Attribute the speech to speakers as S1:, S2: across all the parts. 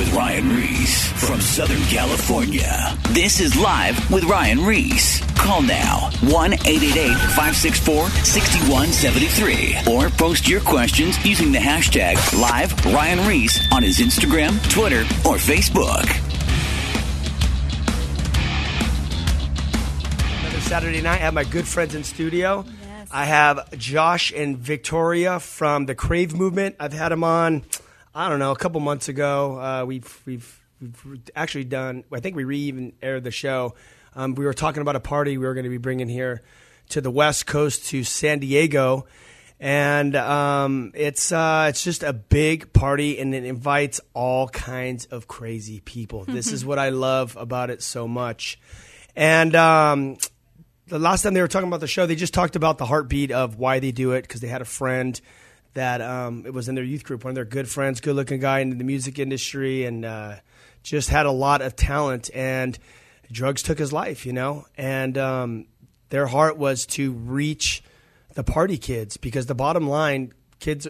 S1: with Ryan Ries from Southern California. This is Live with Ryan Ries. Call now 1 888 564 6173 or post your questions using the hashtag Live Ryan Ries on his Instagram, Twitter, or Facebook.
S2: Another Saturday night, I have my good friends in studio.
S3: Yes.
S2: I have Josh and Victoria from the Crave Movement. I've had them on, I don't know, a couple months ago. Uh, we've, we've we've actually done. I think we re even aired the show. Um, we were talking about a party we were going to be bringing here to the West Coast to San Diego, and um, it's uh, it's just a big party, and it invites all kinds of crazy people. this is what I love about it so much, and. Um, the last time they were talking about the show, they just talked about the heartbeat of why they do it because they had a friend that um, it was in their youth group, one of their good friends, good looking guy in the music industry, and uh, just had a lot of talent. And drugs took his life, you know. And um, their heart was to reach the party kids because the bottom line, kids.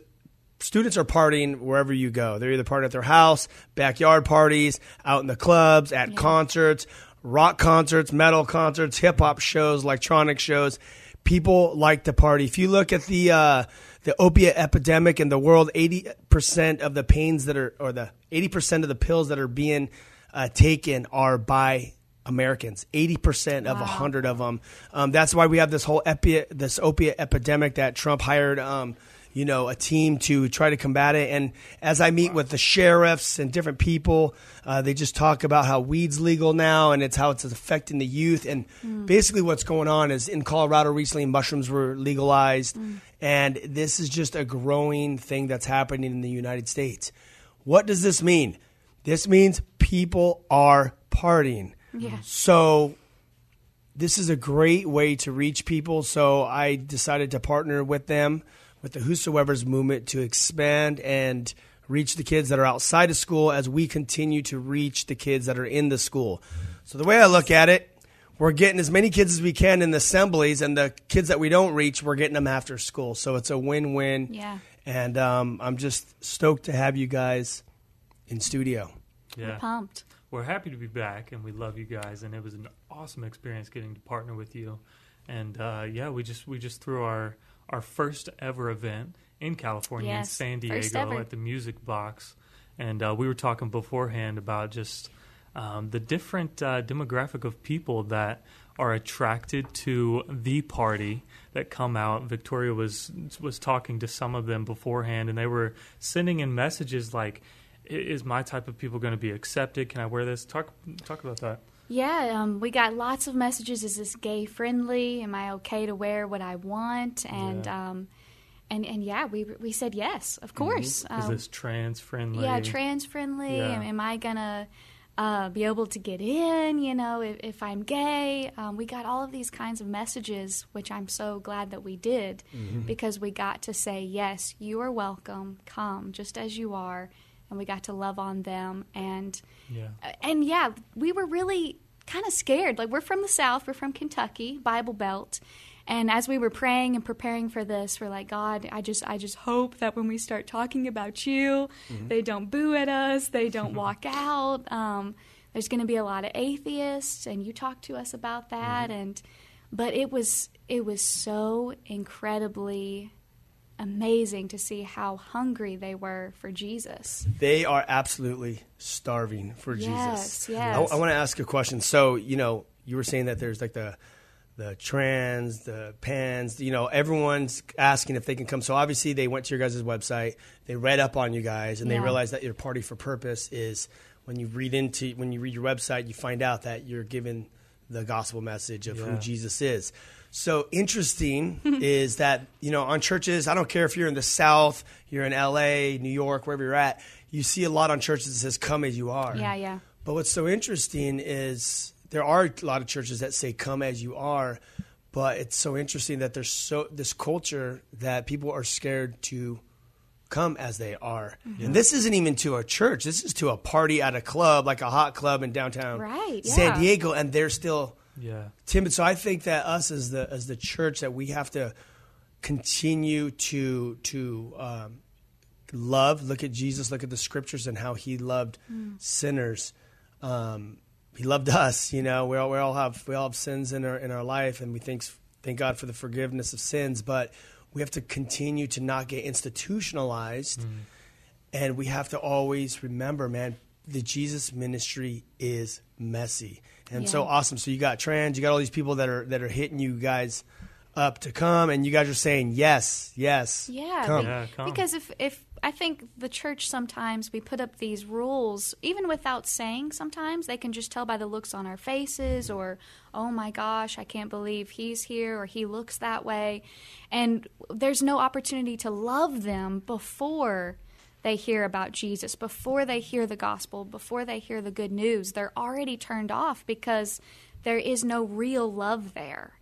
S2: Students are partying wherever you go. They're either partying at their house, backyard parties, out in the clubs, at concerts, rock concerts, metal concerts, hip hop shows, electronic shows. People like to party. If you look at the uh, the opiate epidemic in the world, eighty percent of the pains that are, or the eighty percent of the pills that are being uh, taken are by Americans. Eighty percent of a hundred of them. Um, that's why we have this whole epi- this opiate epidemic that Trump hired. Um, you know, a team to try to combat it. And as I meet with the sheriffs and different people, uh, they just talk about how weed's legal now and it's how it's affecting the youth. And basically, what's going on is in Colorado recently, mushrooms were legalized, and this is just a growing thing that's happening in the United States. What does this mean? This means people are partying.
S3: Yeah.
S2: So this is a great way to reach people. So I decided to partner with them, with the Whosoever's movement, to expand and reach the kids that are outside of school as we continue to reach the kids that are in the school. So the way I look at it, we're getting as many kids as we can in the assemblies, and the kids that we don't reach, we're getting them after school. So it's a win-win.
S3: Yeah.
S2: And um, I'm just stoked to have you guys in studio.
S4: Yeah.
S3: Pumped.
S4: We're happy to be back, and we love you guys. And it was an awesome experience getting to partner with you. And uh, yeah, we just we just threw our our first ever event in California in San Diego at the Music Box, and uh, we were talking beforehand about just um, the different uh, demographic of people that are attracted to the party that come out. Victoria was was talking to some of them beforehand, and they were sending in messages like, "Is my type of people going to be accepted? Can I wear this?" Talk talk about that.
S3: Yeah, um, we got lots of messages. Is this gay friendly? Am I okay to wear what I want? And
S4: Yeah.
S3: um, and and yeah, we we said yes, of course.
S4: Is
S3: Um,
S4: this trans friendly?
S3: yeah, trans friendly.
S4: Yeah.
S3: Am, am I gonna uh, be able to get in? You know, if, if I'm gay, um, we got all of these kinds of messages, which I'm so glad that we did because we got to say yes, you are welcome. Come just as you are, and we got to love on them and
S4: Yeah.
S3: Uh, and yeah, we were really kind of scared. Like we're from the South, we're from Kentucky, Bible Belt. And as we were praying and preparing for this, we're like, God, I just I just hope that when we start talking about you, mm-hmm. they don't boo at us, they don't walk out. Um, there's going to be a lot of atheists, and you talked to us about that. Mm-hmm. And but it was it was so incredibly amazing to see how hungry they were for Jesus.
S2: They are absolutely starving for
S3: Yes,
S2: Jesus.
S3: yes.
S2: I, want to ask a question. So, you know, you were saying that there's like the the trans, the pans, you know, everyone's asking if they can come. So obviously they went to your guys' website, they read up on you guys, and they
S3: Yeah.
S2: realized that your party for purpose is when you read into when you read your website, you find out that you're given the gospel message of who Jesus is. So interesting is that you know on churches. I don't care if you're in the South, you're in L.A., New York, wherever you're at. You see a lot on churches that says "Come as you are."
S3: Yeah, yeah.
S2: But what's so interesting is there are a lot of churches that say "Come as you are," but it's so interesting that there's so this culture that people are scared to come as they are. Mm-hmm. And this isn't even to a church. This is to a party at a club, like a hot club in downtown
S3: Right,
S2: San
S3: yeah.
S2: Diego, and they're still
S4: Yeah.
S2: timid. So I think that us as the as the church that we have to continue to to um, love. Look at Jesus. Look at the scriptures and how he loved sinners. Um, he loved us. You know, we all we all have we all have sins in our in our life, and we thank thank God for the forgiveness of sins. But we have to continue to not get institutionalized, and we have to always remember, man, the Jesus ministry is messy and so awesome. So you got trans, you got all these people that are that are hitting you guys up to come, and you guys are saying yes, yes,
S3: Yeah,
S2: come.
S4: Yeah, come.
S3: because if if I think the church sometimes we put up these rules even without saying. Sometimes they can just tell by the looks on our faces, mm-hmm. or oh my gosh, I can't believe he's here, or he looks that way, and there's no opportunity to love them before they hear about Jesus, before they hear the gospel, before they hear the good news. They're already turned off because there is no real love there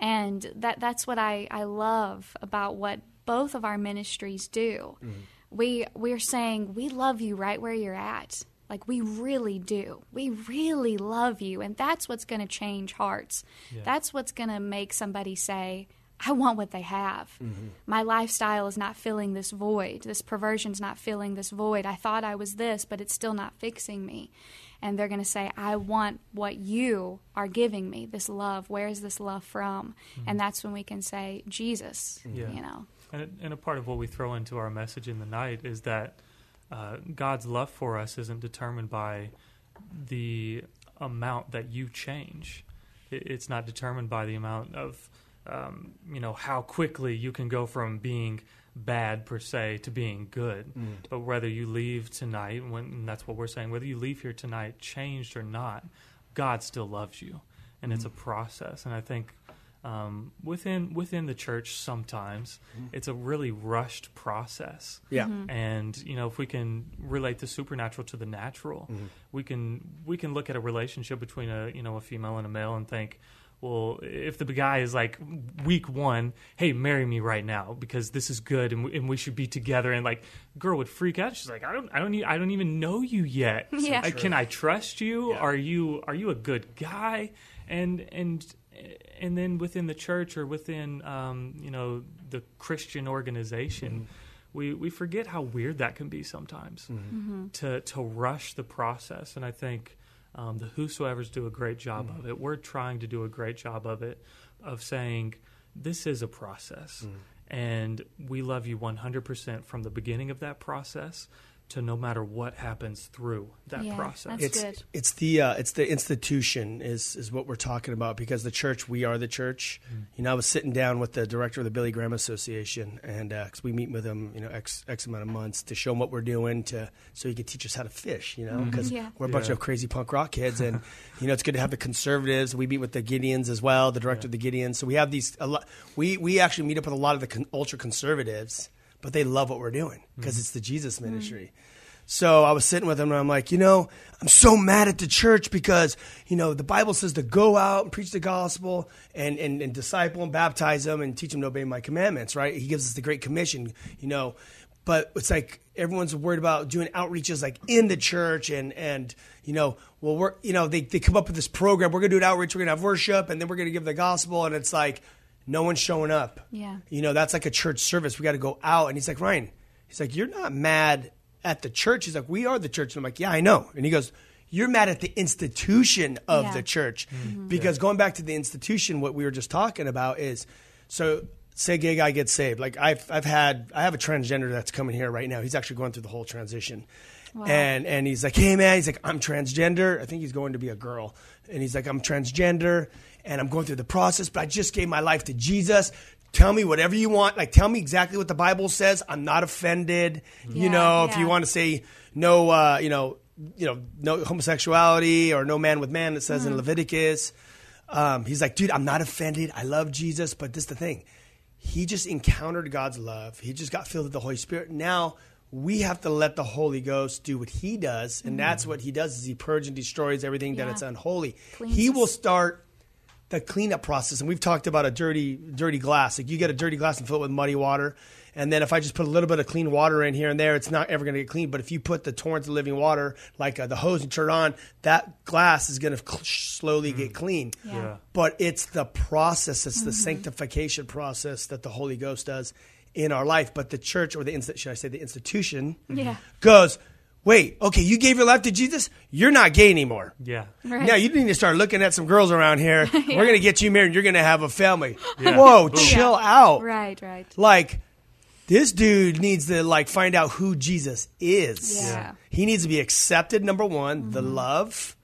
S3: and that that's what I, I love about what both of our ministries do. Mm-hmm. We we're saying we love you right where you're at. Like we really do. We really love you and that's what's going to change hearts. That's what's going to make somebody say I want what they have. Mm-hmm. My lifestyle is not filling this void. This perversion's not filling this void. I thought I was this, but it's still not fixing me and they're going to say, I want what you are giving me, this love. Where is this love from? Mm-hmm. And that's when we can say, Jesus, mm-hmm.
S4: Yeah.
S3: you know.
S4: And, it- and a part of what we throw into our message in the night is that uh, God's love for us isn't determined by the amount that you change. It, it's not determined by the amount of, um, you know, how quickly you can go from being bad per se to being good. Mm. But whether you leave tonight, when and that's what we're saying, whether you leave here tonight changed or not, God still loves you, and it's a mm. process. And I think um, within within the church sometimes mm. it's a really rushed process.
S2: Yeah. Mm-hmm.
S4: and you know if we can relate the supernatural to the natural mm-hmm. we can we can look at a relationship between a you know a female and a male and think well if the guy is like week one hey marry me right now because this is good and we, and we should be together. And like girl would freak out. She's like i don't i don't e- i don't even know you yet.
S3: Yeah.
S4: I, can i trust you?
S2: Yeah.
S4: are you are you a good guy? And and and then within the church or within um, you know the Christian organization, mm-hmm. we we forget how weird that can be sometimes mm-hmm. Mm-hmm. to to rush the process. And I think um, the whosoever's do a great job of it. We're trying to do a great job of it, of saying this is a process, and we love you 100% from the beginning of that process to no matter what happens through that
S3: Yeah,
S4: process.
S3: that's
S2: it's
S3: good.
S2: it's the uh, it's the institution is is what we're talking about because the church we are the church. Mm-hmm. You know, I was sitting down with the director of the Billy Graham Association, and uh, because we meet with him, you know, x x amount of months to show him what we're doing to so he can teach us how to fish. You know, mm-hmm. because
S3: Yeah.
S2: we're a bunch
S4: Yeah.
S2: of crazy punk rock kids, and you know, it's good to have the conservatives. We meet with the Gideons as well, the director of the Gideons. So we have these a lot. We we actually meet up with a lot of the con- ultra conservatives, but they love what we're doing because mm-hmm. it's the Jesus mm-hmm. ministry. So I was sitting with him and I'm like, you know, I'm so mad at the church because, you know, the Bible says to go out and preach the gospel and, and, and disciple and baptize them and teach them to obey my commandments, right? He gives us the Great Commission, you know. But it's like everyone's worried about doing outreaches like in the church and, and you know, well, we're, you know, they, they come up with this program. We're going to do an outreach. We're going to have worship and then we're going to give the gospel. And it's like, no one's showing up.
S3: Yeah.
S2: You know, that's like a church service. We got to go out. And he's like, Ryan, he's like, you're not mad at the church. He's like, we are the church. And I'm like, yeah, I know. And he goes, you're mad at the institution of
S3: Yeah.
S2: the church. Mm-hmm. Mm-hmm. Because going back to the institution, what we were just talking about is so say a gay guy gets saved. Like I've, I've had, I have a transgender that's coming here right now. He's actually going through the whole transition. And, and he's like, hey man, he's like, I'm transgender. I think he's going to be a girl. And he's like, I'm transgender and I'm going through the process, but I just gave my life to Jesus. Tell me whatever you want. Like, tell me exactly what the Bible says. I'm not offended. You
S3: Yeah,
S2: know, if you want to say no, uh, you know, you know, no homosexuality or no man with man that says in Leviticus. Um, he's like, dude, I'm not offended. I love Jesus, but this is the thing. He just encountered God's love. He just got filled with the Holy Spirit. Now we have to let the Holy Ghost do what He does, and that's what He does: is He purges and destroys everything that
S3: Yeah.
S2: it's unholy.
S3: Cleans
S2: he will start the cleanup process. And we've talked about a dirty, dirty glass. Like you get a dirty glass and fill it with muddy water. And then if I just put a little bit of clean water in here and there, it's not ever going to get clean. But if you put the torrents of living water, like uh, the hose and turn on, that glass is going to cl- slowly get clean.
S3: Yeah.
S4: Yeah.
S2: But it's the process, it's the sanctification process that the Holy Ghost does. in our life, but the church or the inst- should I say the institution
S3: Yeah.
S2: goes, wait, okay, you gave your life to Jesus, you're not gay anymore.
S4: Yeah.
S3: Right.
S2: Now you need to start looking at some girls around here. We're gonna get you married. You're gonna have a family.
S4: Yeah.
S2: Whoa,
S4: Boom.
S2: chill
S3: Yeah.
S2: out.
S3: Right, right.
S2: Like this dude needs to like find out who Jesus is.
S3: Yeah. Yeah.
S2: He needs to be accepted. Number one, the love.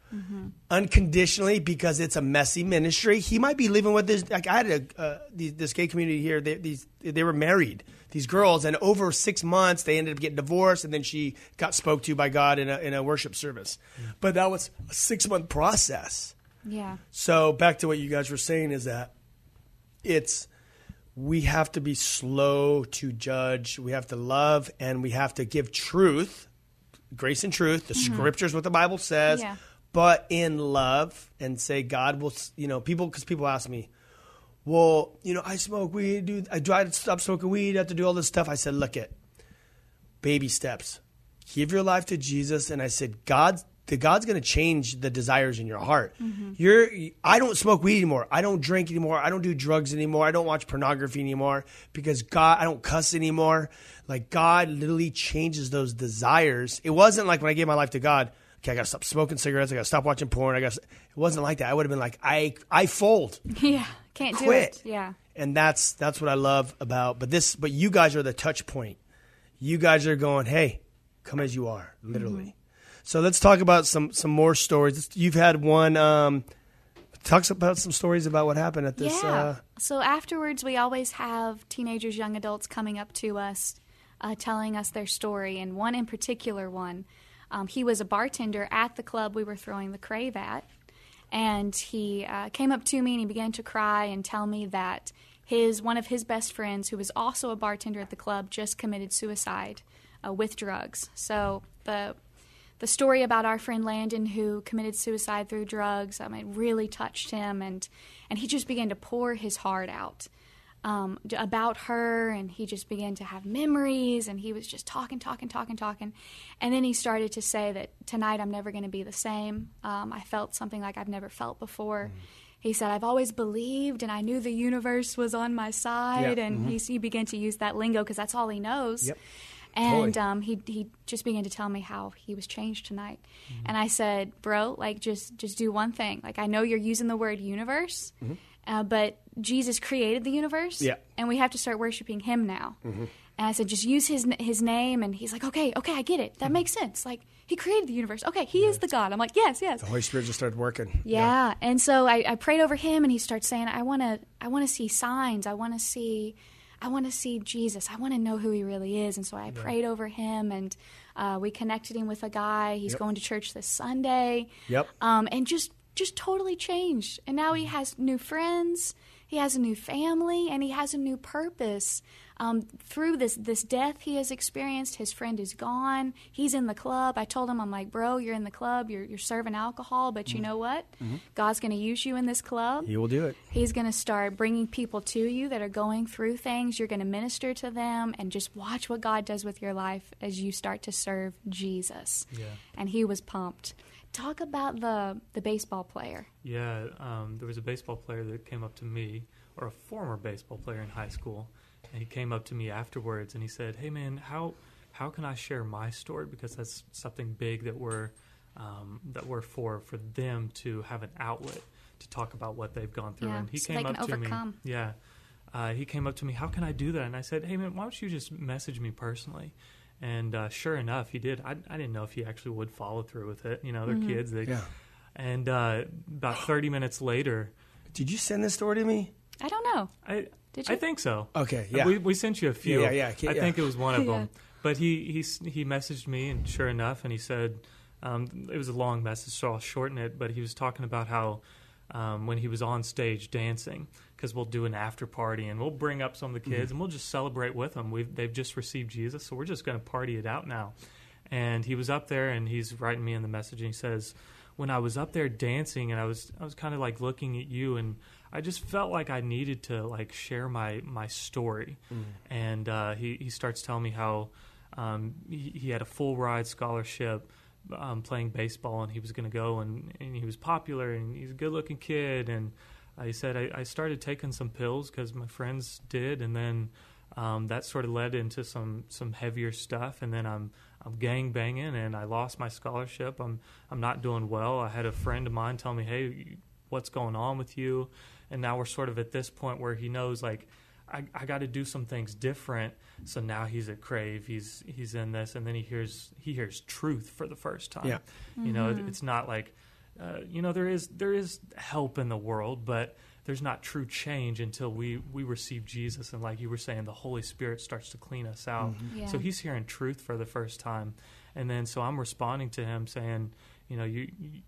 S2: Unconditionally, because it's a messy ministry. He might be living with this. Like I had a uh, these, this gay community here. They, these they were married. These girls, and over six months, they ended up getting divorced, and then she got spoke to by God in a in a worship service. But that was a six month process.
S3: Yeah.
S2: So back to what you guys were saying is that it's we have to be slow to judge. We have to love and we have to give truth, grace and truth, the mm-hmm. scriptures, what the Bible says,
S3: Yeah.
S2: but in love and say God will, you know, people, because people ask me, well, you know, I smoke weed, dude. I tried to stop smoking weed. I have to do all this stuff. I said, look it, baby steps. Give your life to Jesus. And I said, God, the God's going to change the desires in your heart. Mm-hmm. You're, I don't smoke weed anymore. I don't drink anymore. I don't do drugs anymore. I don't watch pornography anymore because God, I don't cuss anymore. Like God literally changes those desires. It wasn't like when I gave my life to God. Okay, I got to stop smoking cigarettes. I got to stop watching porn. I got. It wasn't like that. I would have been like, I, I fold
S3: Yeah. Can't do
S2: quit.
S3: it. Yeah.
S2: And that's that's what I love about. But this, but you guys are the touch point. You guys are going, hey, come as you are, literally.
S3: Mm-hmm.
S2: So let's talk about some some more stories. You've had one. Um, talks about some stories about what happened at this.
S3: yeah.
S2: Uh,
S3: so afterwards, we always have teenagers, young adults coming up to us, uh, telling us their story. And one in particular, one, um, he was a bartender at the club we were throwing the crave at, and he uh, came up to me and he began to cry and tell me that his one of his best friends, who was also a bartender at the club, just committed suicide uh, with drugs. So the the story about our friend Landon who committed suicide through drugs, I mean, really touched him, and and he just began to pour his heart out um, about her, and he just began to have memories, and he was just talking, talking, talking, talking, and then he started to say that tonight I'm never going to be the same. Um, I felt something like I've never felt before. He said, I've always believed and I knew the universe was on my side.
S2: Yeah.
S3: And he, he began to use that lingo because that's all he knows.
S2: Yep.
S3: And um, he he just began to tell me how he was changed tonight, and I said, "Bro, like just just do one thing. Like I know you're using the word universe, uh, but Jesus created the universe,
S2: Yeah.
S3: and we have to start worshiping Him now." And I said, "Just use His His name," and he's like, "Okay, okay, I get it. That makes sense. Like He created the universe. Okay, He is the God." I'm like, "Yes, yes."
S2: the Holy Spirit just started working.
S3: Yeah. And so I, I prayed over him and he starts saying, I wanna I wanna see signs. I wanna see I wanna see Jesus. I wanna know who he really is. And so I prayed over him and uh, we connected him with a guy. He's
S2: Yep.
S3: going to church this Sunday.
S2: Yep.
S3: Um, and just just totally changed. And now he has new friends, he has a new family, and he has a new purpose. Um, through this this death he has experienced, his friend is gone. He's in the club. I told him, I'm like, bro, you're in the club. You're you're serving alcohol, but you know what? God's going to use you in this club.
S2: He will do it.
S3: He's going to start bringing people to you that are going through things. You're going to minister to them and just watch what God does with your life as you start to serve Jesus.
S4: Yeah.
S3: And he was pumped. Talk about the the baseball player.
S4: Yeah, um, there was a baseball player that came up to me, or a former baseball player in high school, and he came up to me afterwards and he said, "Hey, man, how how can I share my story? Because that's something big that we're um, that we're for for them to have an outlet to talk about what they've gone through."
S3: Yeah,
S4: and he
S3: so
S4: came
S3: they
S4: up
S3: can
S4: to
S3: overcome.
S4: me, yeah. Uh, he came up to me, "How can I do that?" And I said, "Hey, man, why don't you just message me personally?" And uh, sure enough, he did. I, I didn't know if he actually would follow through with it. You know, they're
S3: Mm-hmm.
S4: kids. They,
S2: Yeah.
S4: and uh, about 30 minutes later,
S2: Did you send this story to me?
S3: I don't know.
S4: I
S3: Did
S4: I think so.
S2: Okay, yeah.
S4: We, we sent you a few.
S2: Yeah, yeah, yeah,
S4: I
S2: yeah.
S4: think it was one of
S3: Yeah.
S4: them. But he he he messaged me, and sure enough, and he said um, it was a long message, so I'll shorten it. But he was talking about how um, when he was on stage dancing, because we'll do an after party and we'll bring up some of the
S2: Mm-hmm.
S4: kids and we'll just celebrate with them. We've they've just received Jesus, so we're just going to party it out now. And he was up there, and he's writing me in the message, and he says, "When I was up there dancing, and I was I was kind of like looking at you, and I just felt like I needed to like share my my story." And uh, he he starts telling me how um, he, he had a full ride scholarship um, playing baseball, and he was going to go, and, and he was popular, and he's a good looking kid, and he said I, I started taking some pills because my friends did, and then um, that sort of led into some some heavier stuff, and then I'm I'm gang banging, and I lost my scholarship. I'm I'm not doing well. I had a friend of mine tell me, "Hey, what's going on with you?" And now we're sort of at this point where he knows like. I, I got to do some things different. So now he's at Crave. He's he's in this, and then he hears he hears truth for the first time.
S2: Yeah.
S4: You know, it- it's not like uh, you know there is there is help in the world, but there's not true change until we we receive Jesus and like you were saying, the Holy Spirit starts to clean us out. Mm-hmm.
S3: Yeah.
S4: So he's hearing truth for the first time, and then so I'm responding to him saying, you know, you, you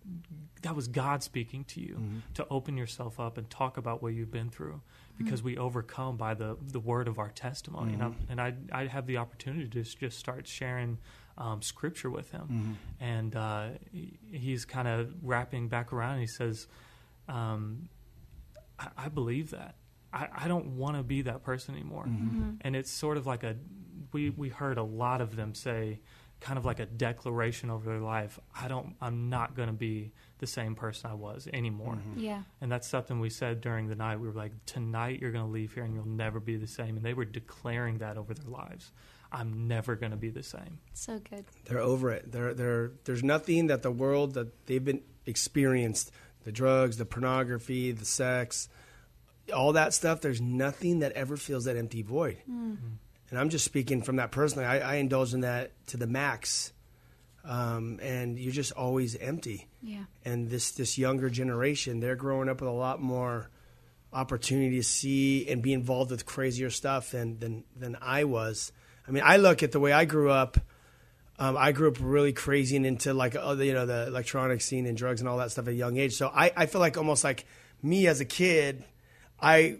S4: that was God speaking to you mm-hmm. to open yourself up and talk about what you've been through, because we overcome by the the word of our testimony, and, I, and I I have the opportunity to just, just start sharing. Um, scripture with him, and uh, he's kind of wrapping back around. And he says, um, I, I believe that. I, I don't want to be that person anymore. And it's sort of like a, we, we heard a lot of them say, kind of like a declaration over their life. I don't, I'm not going to be the same person I was anymore. Mm-hmm.
S3: Yeah.
S4: And that's something we said during the night. We were like, tonight you're going to leave here and you'll never be the same. And they were declaring that over their lives. I'm never going to be the same.
S3: So good.
S2: They're over it. They're, they're, there's nothing that the world that they've been experienced the drugs, the pornography, the sex, all that stuff. There's nothing that ever fills that empty void. Mm. Mm-hmm. And I'm just speaking from that personally. I, I indulge in that to the max, um, and you're just always empty.
S3: Yeah.
S2: And this this younger generation, they're growing up with a lot more opportunity to see and be involved with crazier stuff than than than I was. I mean, I look at the way I grew up. Um, I grew up really crazy and into like uh, you know the electronic scene and drugs and all that stuff at a young age. So I, I feel like almost like me as a kid, I,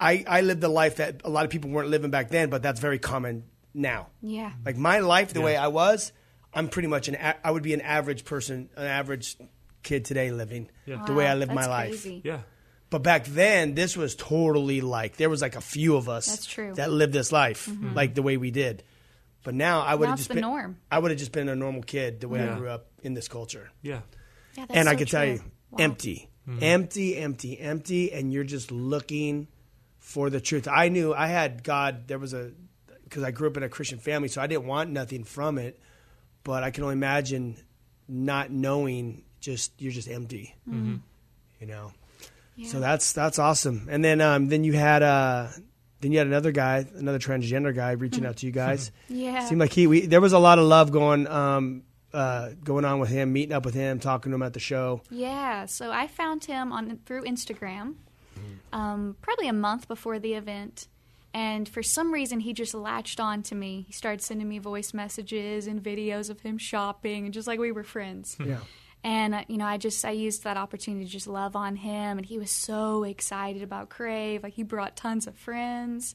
S2: I I lived the life that a lot of people weren't living back then, but that's very common now.
S3: Yeah.
S2: Like my life, the
S4: Yeah.
S2: way I was, I'm pretty much an. A- I would be an average person, an average kid today living
S4: Yeah.
S2: the way I
S3: Wow,
S2: lived my life.
S3: crazy.
S4: Yeah.
S2: But back then, this was totally like there was like a few of us
S3: That's true. Mm-hmm.
S2: that lived this life like the way we did. But now I would have just
S3: the
S2: been
S3: norm.
S2: I would have just been a normal kid the way I grew up in this culture.
S4: Yeah.
S3: Yeah, that's
S2: and I
S3: so
S2: can tell you,
S3: Wow.
S2: empty, empty, empty, empty, and you're just looking for the truth. I knew I had God. There was a because I grew up in a Christian family, so I didn't want nothing from it. But I can only imagine not knowing. Just you're just empty. You know.
S3: Yeah.
S2: So that's that's awesome. And then um, then you had uh, then you had another guy, another transgender guy, reaching out to you guys.
S3: Yeah.
S2: Seemed like he we, there was a lot of love going um, uh, going on with him, meeting up with him, talking to him at the show.
S3: Yeah, so I found him on through Instagram, um, probably a month before the event, and for some reason he just latched on to me. He started sending me voice messages and videos of him shopping, and just like we were friends.
S2: Yeah.
S3: And uh, you know, I just I used that opportunity to just love on him, and he was so excited about Crave. Like he brought tons of friends,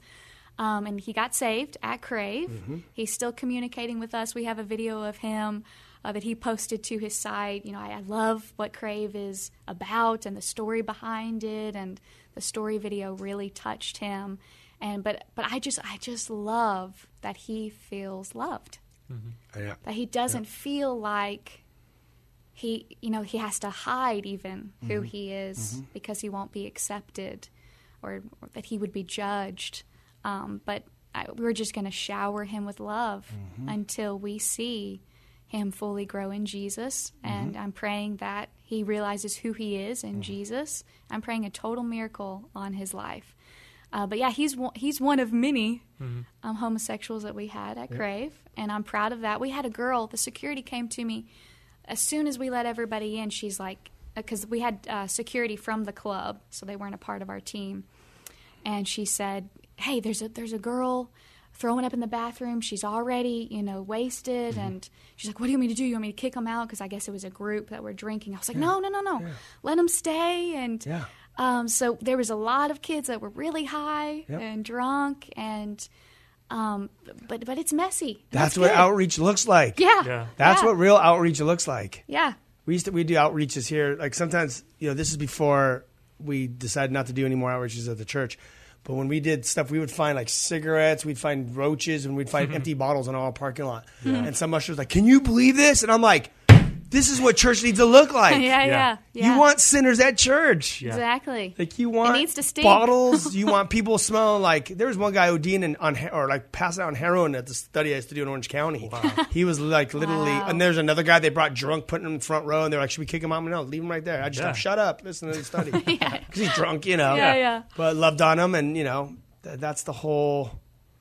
S3: um, and he got saved at Crave. He's still communicating with us. We have a video of him uh, that he posted to his site. You know, I, I love what Crave is about and the story behind it, and the story video really touched him. And but but I just I just love that he feels loved. Mm-hmm.
S2: Oh, yeah.
S3: that he doesn't feel like he you know he has to hide even who mm-hmm. he is mm-hmm. because he won't be accepted or, or that he would be judged. Um, but I, we're just going to shower him with love until we see him fully grow in jesus. And i'm praying that he realizes who he is in jesus i'm praying a total miracle on his life uh, but yeah, he's one, he's one of many um, homosexuals that we had at Crave, and I'm proud of that. We had a girl. The security came to me as soon as we let everybody in. She's like, because we had uh, security from the club, so they weren't a part of our team, and she said, "Hey, there's a there's a girl." Throwing up in the bathroom. She's already, you know, wasted. And she's like, What do you want me to do? You want me to kick them out? Because I guess it was a group that were drinking. I was like, No, no, no, no. Let them stay. And
S2: Yeah.
S3: um, so there was a lot of kids that were really high
S2: Yep.
S3: and drunk, and um, but but it's messy.
S2: That's, what
S3: good.
S2: outreach looks like.
S3: Yeah,
S4: Yeah.
S2: That's
S3: yeah,
S2: what real outreach looks like.
S3: Yeah,
S2: We used to we do outreaches here. Like sometimes, you know, this is before we decided not to do any more outreaches at the church. But when we did stuff, we would find like cigarettes, we'd find roaches, and we'd find empty bottles in our parking lot. And some usher's like, "Can you believe this?" And I'm like, this is what church needs to look like.
S3: yeah, yeah, yeah.
S2: You want sinners at church.
S4: Yeah.
S3: exactly.
S2: Like you want
S3: needs to stink.
S2: bottles. you want people smelling like there was one guy ODing and on he- or like passing out on heroin at the study I used to do in Orange County. Wow. He was like literally,
S3: Wow.
S2: and there's another guy they brought drunk, putting him in the front row, and they're like, "Should we kick him out?" No, leave him right there. I just
S4: Yeah.
S2: shut up, listen to the study because he's drunk, you know.
S3: Yeah, yeah.
S2: But loved on him, and you know th- that's the whole.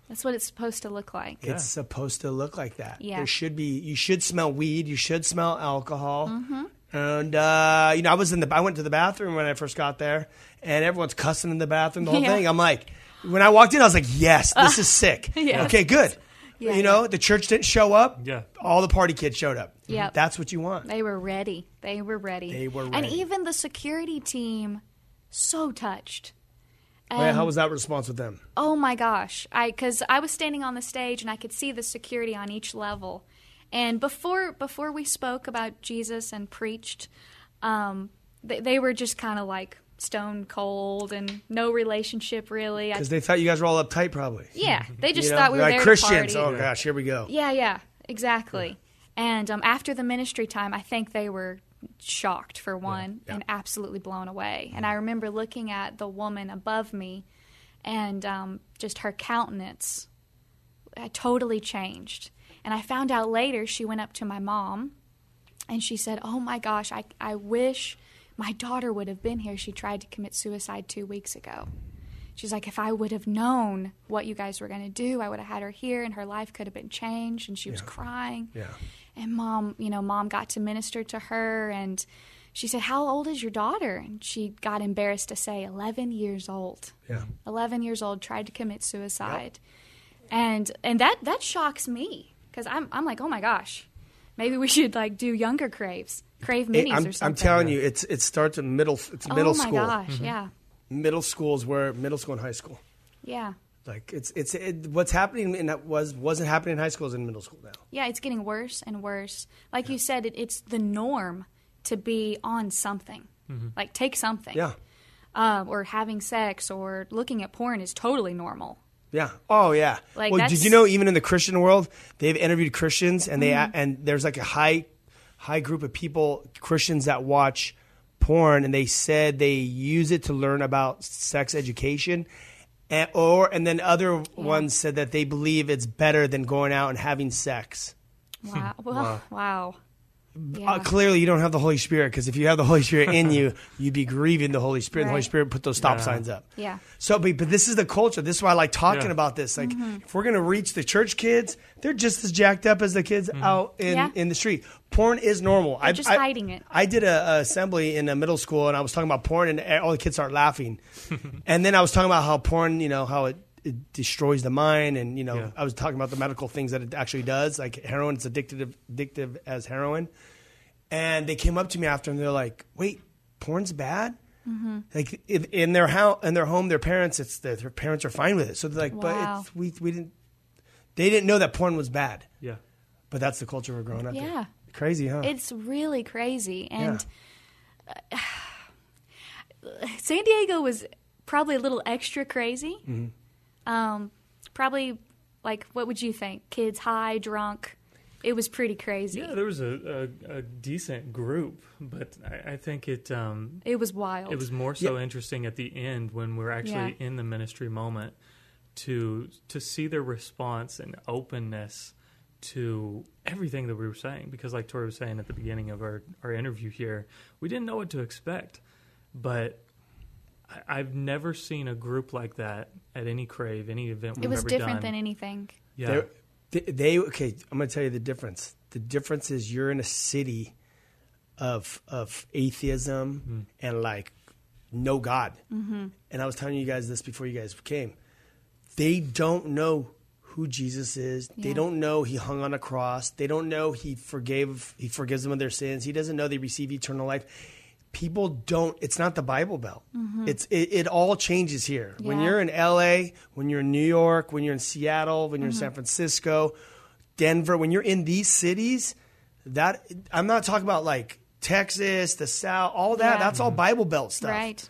S3: That's what it's supposed to look like.
S2: It's supposed to look like that.
S3: Yeah.
S2: There should be. You should smell weed. You should smell alcohol.
S3: Mm-hmm.
S2: And uh, you know, I was in the. I went to the bathroom when I first got there, and everyone's cussing in the bathroom. The whole
S3: Yeah.
S2: thing. I'm like, when I walked in, I was like, yes, this is sick.
S3: Yeah.
S2: Okay, good.
S3: Yeah,
S2: you know, the church didn't show up.
S4: Yeah.
S2: All the party kids showed up.
S3: Yep.
S2: That's what you want.
S3: They were ready. They were ready.
S2: They were ready.
S3: And even the security team, so touched.
S2: Yeah, how was that response with them?
S3: Oh my gosh! I because I was standing on the stage and I could see the security on each level, and before before we spoke about Jesus and preached, um, they, they were just kind of like stone cold and no relationship really.
S2: Because they thought you guys were all uptight, probably.
S3: yeah, they just
S2: You know?
S3: thought we were
S2: like
S3: there
S2: Christians.
S3: to party.
S2: Oh gosh, here we go.
S3: Yeah, yeah, exactly. And um, after the ministry time, I think they were shocked for one
S2: yeah.
S3: and absolutely blown away. And I remember looking at the woman above me, and um, just her countenance uh, totally changed. And I found out later she went up to my mom, and she said, "Oh my gosh, I I wish." My daughter would have been here. She tried to commit suicide two weeks ago. She's like, if I would have known what you guys were going to do, I would have had her here and her life could have been changed. And she was crying.
S2: Yeah.
S3: And mom, you know, mom got to minister to her. And she said, How old is your daughter? And she got embarrassed to say, 11 years old.
S2: Yeah.
S3: 11 years old, tried to commit suicide. And and that, that shocks me because I'm, I'm like, oh my gosh, maybe we should like do younger craves, crave
S2: It-
S3: minis
S2: I'm,
S3: or something.
S2: I'm telling you, it's it starts in middle. It's middle school.
S3: oh my
S2: school.
S3: gosh, mm-hmm. yeah.
S2: Middle school is where middle school and high school.
S3: Yeah.
S2: Like it's it's it, what's happening in that was wasn't happening in high school is in middle school now.
S3: Yeah, it's getting worse and worse. Like you said, it, it's the norm to be on something, like take something.
S2: Yeah.
S3: Um, or having sex or looking at porn is totally normal.
S2: Yeah. Oh yeah.
S3: Like,
S2: well, did you know even in the Christian world, they've interviewed Christians and they
S3: Mm-hmm.
S2: and there's like a high high group of people Christians that watch porn and they said they use it to learn about sex education. And, or and then other ones said that they believe it's better than going out and having sex.
S3: Wow. Hmm. Well, wow. Yeah.
S2: Uh, clearly, you don't have the Holy Spirit because if you have the Holy Spirit in you, you'd be grieving the Holy Spirit. The Holy Spirit put those stop
S4: Yeah.
S2: signs up.
S3: Yeah.
S2: So, but, but this is the culture. This is why I like talking
S4: Yeah.
S2: about this. Like,
S3: Mm-hmm.
S2: if we're gonna reach the church kids, they're just as jacked up as the kids out in,
S3: Yeah.
S2: in the street. Porn is normal. I
S3: just hiding it.
S2: I did a, a assembly in a middle school, and I was talking about porn, and all the kids start laughing. and then I was talking about how porn, you know, how it. It destroys the mind, and you know,
S4: Yeah.
S2: I was talking about the medical things that it actually does. Like heroin, it's addictive, addictive as heroin. And they came up to me after, and they're like, "Wait, porn's bad."
S3: Mm-hmm.
S2: Like in, in their house, in their home, their parents, it's their, their parents are fine with it. So they're like,
S3: Wow.
S2: but it's, we we didn't. They didn't know that porn was bad,
S4: Yeah.
S2: but that's the culture we're growing up in.
S3: Yeah.
S2: Crazy, huh?
S3: It's really crazy. And uh, San Diego was probably a little extra crazy.
S2: Mm-hmm.
S3: Um, probably, like, what would you think? Kids high, drunk. It was pretty crazy.
S4: Yeah, there was a, a, a decent group, but I, I think it um,
S3: It was wild.
S4: it was more so interesting at the end when we're actually
S3: Yeah.
S4: in the ministry moment to to see their response and openness to everything that we were saying. Because, like Tori was saying at the beginning of our, our interview here, we didn't know what to expect, but. I- I've never seen a group like that at any crave, any event we've
S3: It was
S4: ever
S3: different
S4: done.
S3: than anything.
S4: yeah,
S2: They're- They, they okay. I'm going to tell you the difference. The difference is you're in a city of of atheism and like no God. Mm-hmm. And I was telling you guys this before you guys came. They don't know who Jesus is. They don't know he hung on a cross. They don't know he forgave. He forgives them of their sins. He doesn't know they receive eternal life. People don't. It's not the Bible Belt. Mm-hmm. It's it, it all changes here. When you're in L.A., when you're in New York, when you're in Seattle, when you're in San mm-hmm. Francisco, Denver, when you're in these cities, that I'm not talking about like Texas, the South, all that.
S3: Yeah.
S2: That's all mm-hmm. Bible Belt stuff.
S3: Right.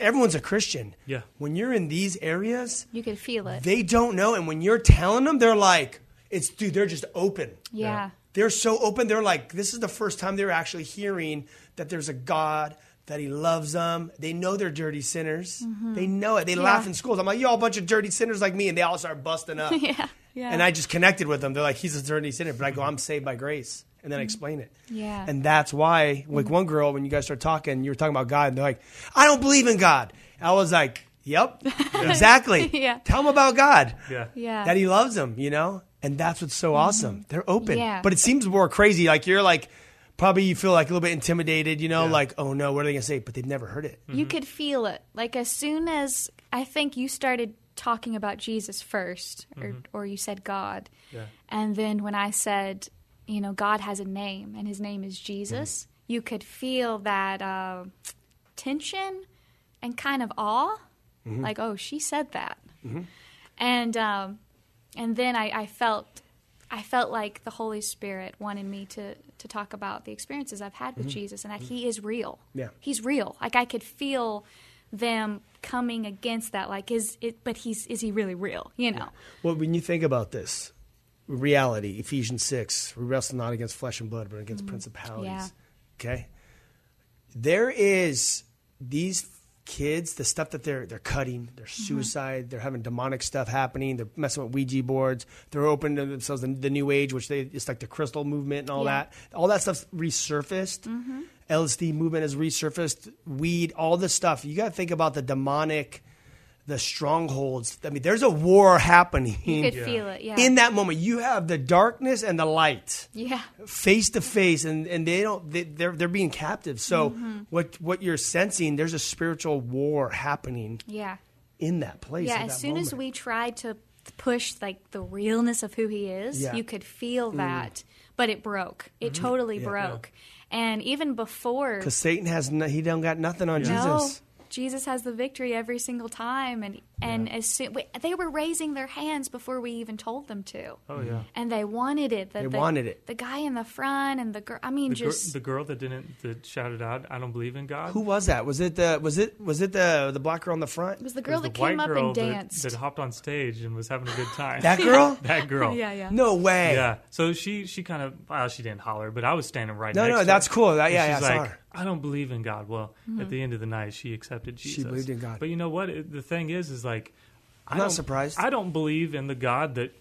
S2: Everyone's a Christian.
S4: Yeah.
S2: When you're in these areas,
S3: You can feel it.
S2: they don't know, and when you're telling them, they're like, "It's dude." They're just open.
S3: yeah.
S2: they're so open. They're like, this is the first time they're actually hearing that there's a God, that He loves them. They know they're dirty sinners. Mm-hmm. They know it. They laugh in schools. I'm like, y'all a bunch of dirty sinners like me, and they all start busting up.
S3: yeah, yeah.
S2: And I just connected with them. They're like, he's a dirty sinner, but I go, I'm saved by grace, and then I mm-hmm. explain it.
S3: Yeah.
S2: And that's why, like one girl, when you guys start talking, you were talking about God, and they're like, I don't believe in God. I was like, Yep, exactly.
S3: Yeah.
S2: Tell them about God
S4: Yeah.
S3: yeah.
S2: that he loves them, you know? And that's what's so mm-hmm. awesome. They're open.
S3: Yeah.
S2: But it seems more crazy. Like you're like, probably you feel like a little bit intimidated, you know,
S4: Yeah.
S2: like, oh no, what are they going to say? But they've never heard it.
S3: You mm-hmm. could feel it. Like as soon as I think you started talking about Jesus 1st or mm-hmm. or you said God.
S4: Yeah.
S3: And then when I said, you know, God has a name and his name is Jesus, you could feel that uh, tension and kind of awe. Like, oh, she said that. And um, and then I, I felt I felt like the Holy Spirit wanted me to to talk about the experiences I've had with mm-hmm. Jesus and that mm-hmm. He is real.
S2: Yeah.
S3: He's real. Like I could feel them coming against that. Like is it? But he's is he really real? You know.
S2: Well, when you think about this, reality, Ephesians 6, we wrestle not against flesh and blood, but against mm-hmm. principalities.
S3: Yeah.
S2: Okay? There is these kids, the stuff that they're they're cutting, their mm-hmm. suicide, they're having demonic stuff happening, they're messing with Ouija boards, they're opening to themselves the, the new age, which they it's like the crystal movement and all
S3: Yeah.
S2: that. All that stuff's resurfaced. Mm-hmm. LSD movement has resurfaced, weed, all this stuff. You gotta think about the demonic the strongholds. I mean, there's a war happening
S3: You could feel it. Yeah.
S2: in that moment. You have the darkness and the light
S3: yeah.
S2: face to face, and and they don't. They, they're they're being captive. So
S3: Mm-hmm.
S2: what what you're sensing? There's a spiritual war happening
S3: Yeah.
S2: in that place.
S3: Yeah, as
S2: that
S3: soon as we tried to push like the realness of who he is,
S2: Yeah.
S3: you could feel that, but it broke. It totally broke. And even before,
S2: because Satan has no, he don't got nothing on
S3: no,
S2: Jesus.
S3: Jesus has the victory every single time, and and as soon we, they were raising their hands before we even told them to.
S4: Oh yeah.
S3: And they wanted it. The,
S2: They
S3: the-
S2: wanted it.
S3: The guy in the front and the girl. I mean,
S4: The, gir-
S3: just
S4: the girl that didn't that shouted out, "I don't believe in God."
S2: Who was that? Was it the was it was it the the black girl in the front?
S3: it was the girl
S4: was
S3: that
S4: the white
S3: came up
S4: girl
S3: and
S4: that-
S3: danced.
S4: That, hopped on stage and was having a good time.
S2: That girl?
S4: that girl.
S3: yeah, yeah.
S2: No way.
S4: Yeah. So she she kind of well she didn't holler, but I was standing right
S2: No,
S4: next
S2: no,
S4: to
S2: that's
S4: her.
S2: cool. That-
S4: And
S2: yeah,
S4: she's
S2: yeah,
S4: like,
S2: her.
S4: I don't believe in God. Well,
S3: Mm-hmm.
S4: at the end of the night, she accepted Jesus.
S2: She believed in God.
S4: But you know what? It, the thing is, is like, I
S2: I'm not
S4: don't-
S2: surprised.
S4: I don't believe in the God that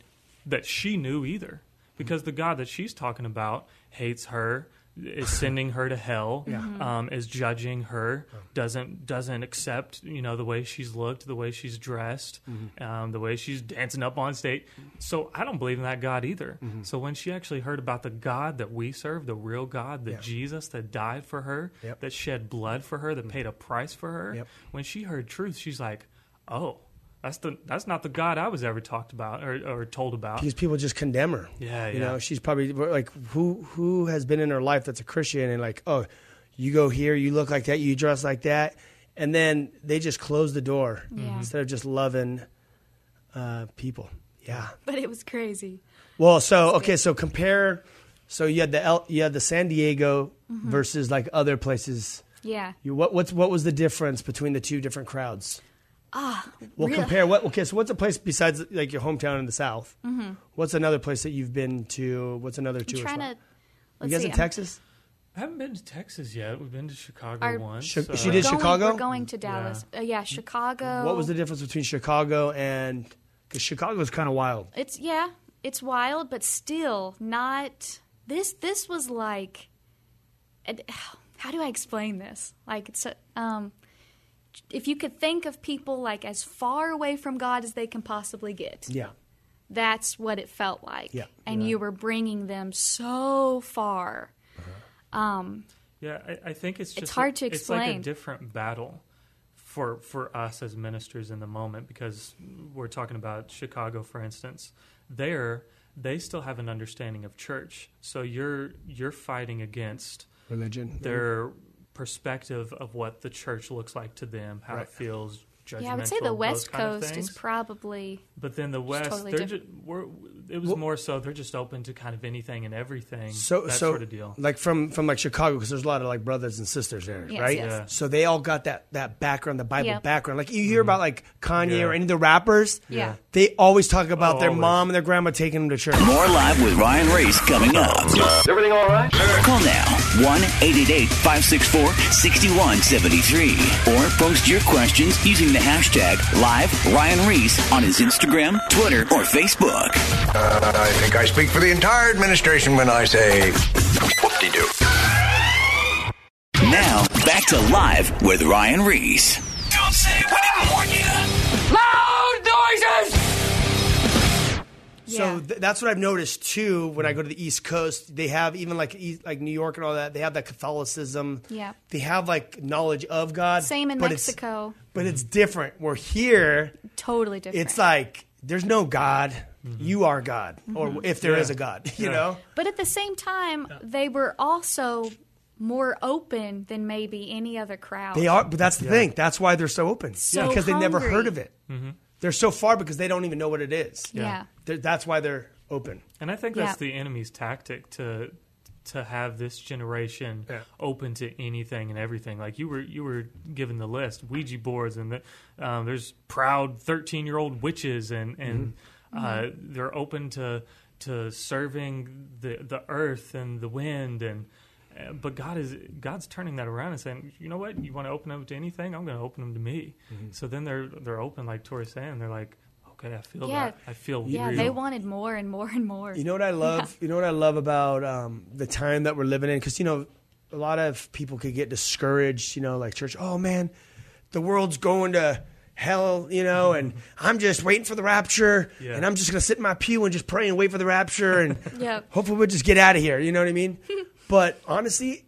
S4: that she knew either, because the God that she's talking about hates her. Is sending her to hell,
S3: Mm-hmm.
S4: um, is judging her, doesn't doesn't accept you know the way she's looked, the way she's dressed,
S2: Mm-hmm.
S4: um, the way she's dancing up on stage. So I don't believe in that God either.
S2: Mm-hmm.
S4: So when she actually heard about the God that we serve, the real God, the
S2: Yeah.
S4: Jesus that died for her,
S2: Yep. Mm-hmm.
S4: that shed blood for her, that paid a price for her,
S2: Yep.
S4: when she heard truth, she's like, "Oh, that's the that's not the God I was ever talked about or, or told about."
S2: because people just condemn her.
S4: Yeah,
S2: you
S4: yeah.
S2: know, she's probably like who who has been in her life that's a Christian and like, oh, you go here, you look like that, you dress like that, and then they just close the door
S3: Yeah.
S2: instead of just loving uh, people. Yeah.
S3: but it was crazy.
S2: Well, so okay, so compare. So you had the L, you had the San Diego
S3: Mm-hmm.
S2: versus like other places.
S3: Yeah.
S2: You what what's what was the difference between the two different crowds?
S3: Ah,
S2: We'll
S3: really-
S2: compare what okay. So what's a place besides like your hometown in the South? Mm-hmm. What's another place that you've been to? What's another
S3: I'm
S2: tourist
S3: trying
S2: spot?
S3: to.
S2: You guys
S3: see,
S2: in
S3: I'm-
S2: Texas?
S4: I haven't been to Texas yet. We've been to Chicago
S3: Our-
S4: once.
S2: Chi-
S4: uh,
S2: she did
S3: Going-
S2: Chicago?
S3: We're going to Dallas. Yeah, uh, yeah Chicago.
S2: What was the difference between Chicago and because Chicago is kind of wild?
S3: It's yeah, it's wild, but still not. This this was like, how do I explain this? Like it's a, um, if you could think of people like as far away from God as they can possibly get,
S2: Yeah,
S3: that's what it felt like.
S2: Yeah.
S3: and you were bringing them so far. Um,
S4: Yeah, I, I think it's just
S3: It's hard to explain.
S4: It's like a different battle for for us as ministers in the moment because we're talking about Chicago, for instance. There, they still have an understanding of church, so you're you're fighting against
S2: religion.
S4: their perspective of what the church looks like to them, how
S2: Right.
S4: it feels.
S3: Yeah, I would say the West Coast is probably
S4: But then the West,
S3: totally
S4: they're
S3: different.
S4: ju- we're, it was more so they're just open to kind of anything and everything.
S2: So
S4: that
S2: so
S4: sort of deal.
S2: like from from like Chicago because there's a lot of like brothers and sisters there,
S3: Yes,
S2: right?
S3: yes.
S4: Yeah.
S2: So they all got that that background, the Bible
S3: Yep.
S2: background. Like you hear mm-hmm. about like Kanye
S4: Yeah.
S2: or any of the rappers,
S3: Yeah.
S2: they always talk about
S4: Oh,
S2: their
S4: always.
S2: mom and their grandma taking them to church.
S1: More live with Ryan Ries coming up.
S5: Is everything all right?
S1: Call now 1 888 564 6173 or post your questions using the hashtag live Ryan Ries on his Instagram, Twitter, or Facebook.
S5: Uh, I think I speak for the entire administration when I say whoop-de-doo.
S1: Now, back to live with Ryan Ries. Don't say we didn't warn you.
S6: Loud noises!
S2: So
S3: Yeah.
S2: th- that's what I've noticed too. When I go to the East Coast, they have even like East, like New York and all that. They have that Catholicism.
S3: Yeah.
S2: They have like knowledge of God.
S3: Same in
S2: but it's-
S3: Mexico.
S2: But it's different. We're here.
S3: Totally different.
S2: It's like there's no God. Mm-hmm. You are God, or mm-hmm. if there
S4: Yeah.
S2: is a God, you
S4: Yeah.
S2: know.
S3: But at the same time, they were also more open than maybe any other crowd.
S2: They are, but that's the thing. That's why they're so open.
S3: So
S2: because they never heard of it. Mm-hmm. They're so far because they don't even know what it is.
S3: Yeah.
S2: They're- That's why they're open.
S4: And I think that's
S3: Yeah.
S4: the enemy's tactic to to have this generation
S2: Yeah.
S4: open to anything and everything. Like you were you were given the list, Ouija boards, and the, um, there's proud thirteen year old witches, and and uh, they're open to to serving the the earth and the wind and. uh, But God is God's turning that around and saying, you know what? You want to open them to anything? I'm going to open them to me. So then they're they're open, like Tori's saying. They're like, okay, I feel
S3: Yeah.
S4: that. I feel
S3: yeah,
S4: real.
S3: they wanted more and more and more.
S2: You know what I love? You know what I love about um, the time that we're living in? Because you know, a lot of people could get discouraged. You know, like church. Oh man, the world's going to hell. You know, and I'm just waiting for the rapture,
S4: Yeah.
S2: and I'm just gonna sit in my pew and just pray and wait for the rapture, and
S3: Yep.
S2: hopefully we'll just get out of here. You know what I mean? but honestly.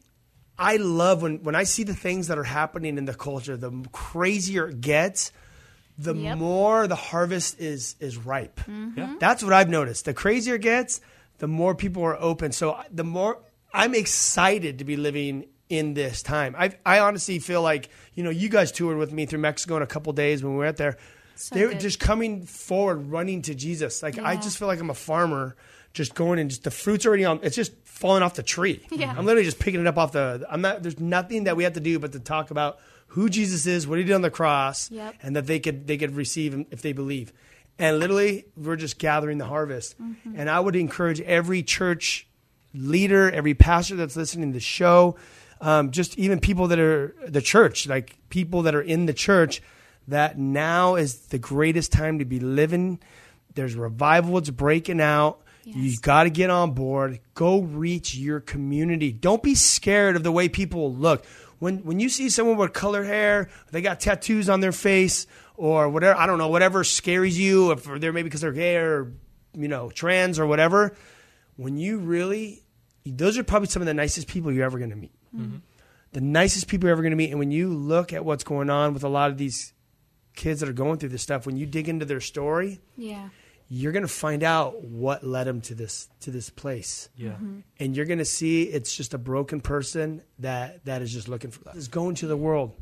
S2: I love when, when I see the things that are happening in the culture, the crazier it gets, the
S3: Yep.
S2: more the harvest is is ripe. Mm-hmm.
S4: Yeah.
S2: That's what I've noticed. The crazier it gets, the more people are open. So the more I'm excited to be living in this time. I I honestly feel like you know you guys toured with me through Mexico in a couple days when we were out there.
S3: So
S2: they were
S3: good.
S2: just coming forward, running to Jesus. Like I just feel like I'm a farmer, just going and just the fruits already on. It's just falling off the tree.
S3: Yeah.
S2: I'm literally just picking it up off the. I'm not. There's nothing that we have to do but to talk about who Jesus is, what he did on the cross,
S3: Yep.
S2: and that they could they could receive him if they believe. And literally, we're just gathering the harvest.
S3: Mm-hmm.
S2: And I would encourage every church leader, every pastor that's listening to the show, um, just even people that are the church, like people that are in the church, that now is the greatest time to be living. There's revival, it's breaking out. You
S3: Yes.
S2: got to get on board. Go reach your community. Don't be scared of the way people look. When when you see someone with colored hair, they got tattoos on their face or whatever, I don't know, whatever scares you, if they're maybe because they're gay or you know trans or whatever. When you really, those are probably some of the nicest people you're ever going to meet. Mm-hmm. The nicest people you're ever going to meet. And when you look at what's going on with a lot of these kids that are going through this stuff, when you dig into their story,
S3: yeah.
S2: You're going to find out what led him to this to this place
S4: Yeah.
S3: Mm-hmm.
S2: and you're going to see it's just a broken person that that is just looking for is go into the world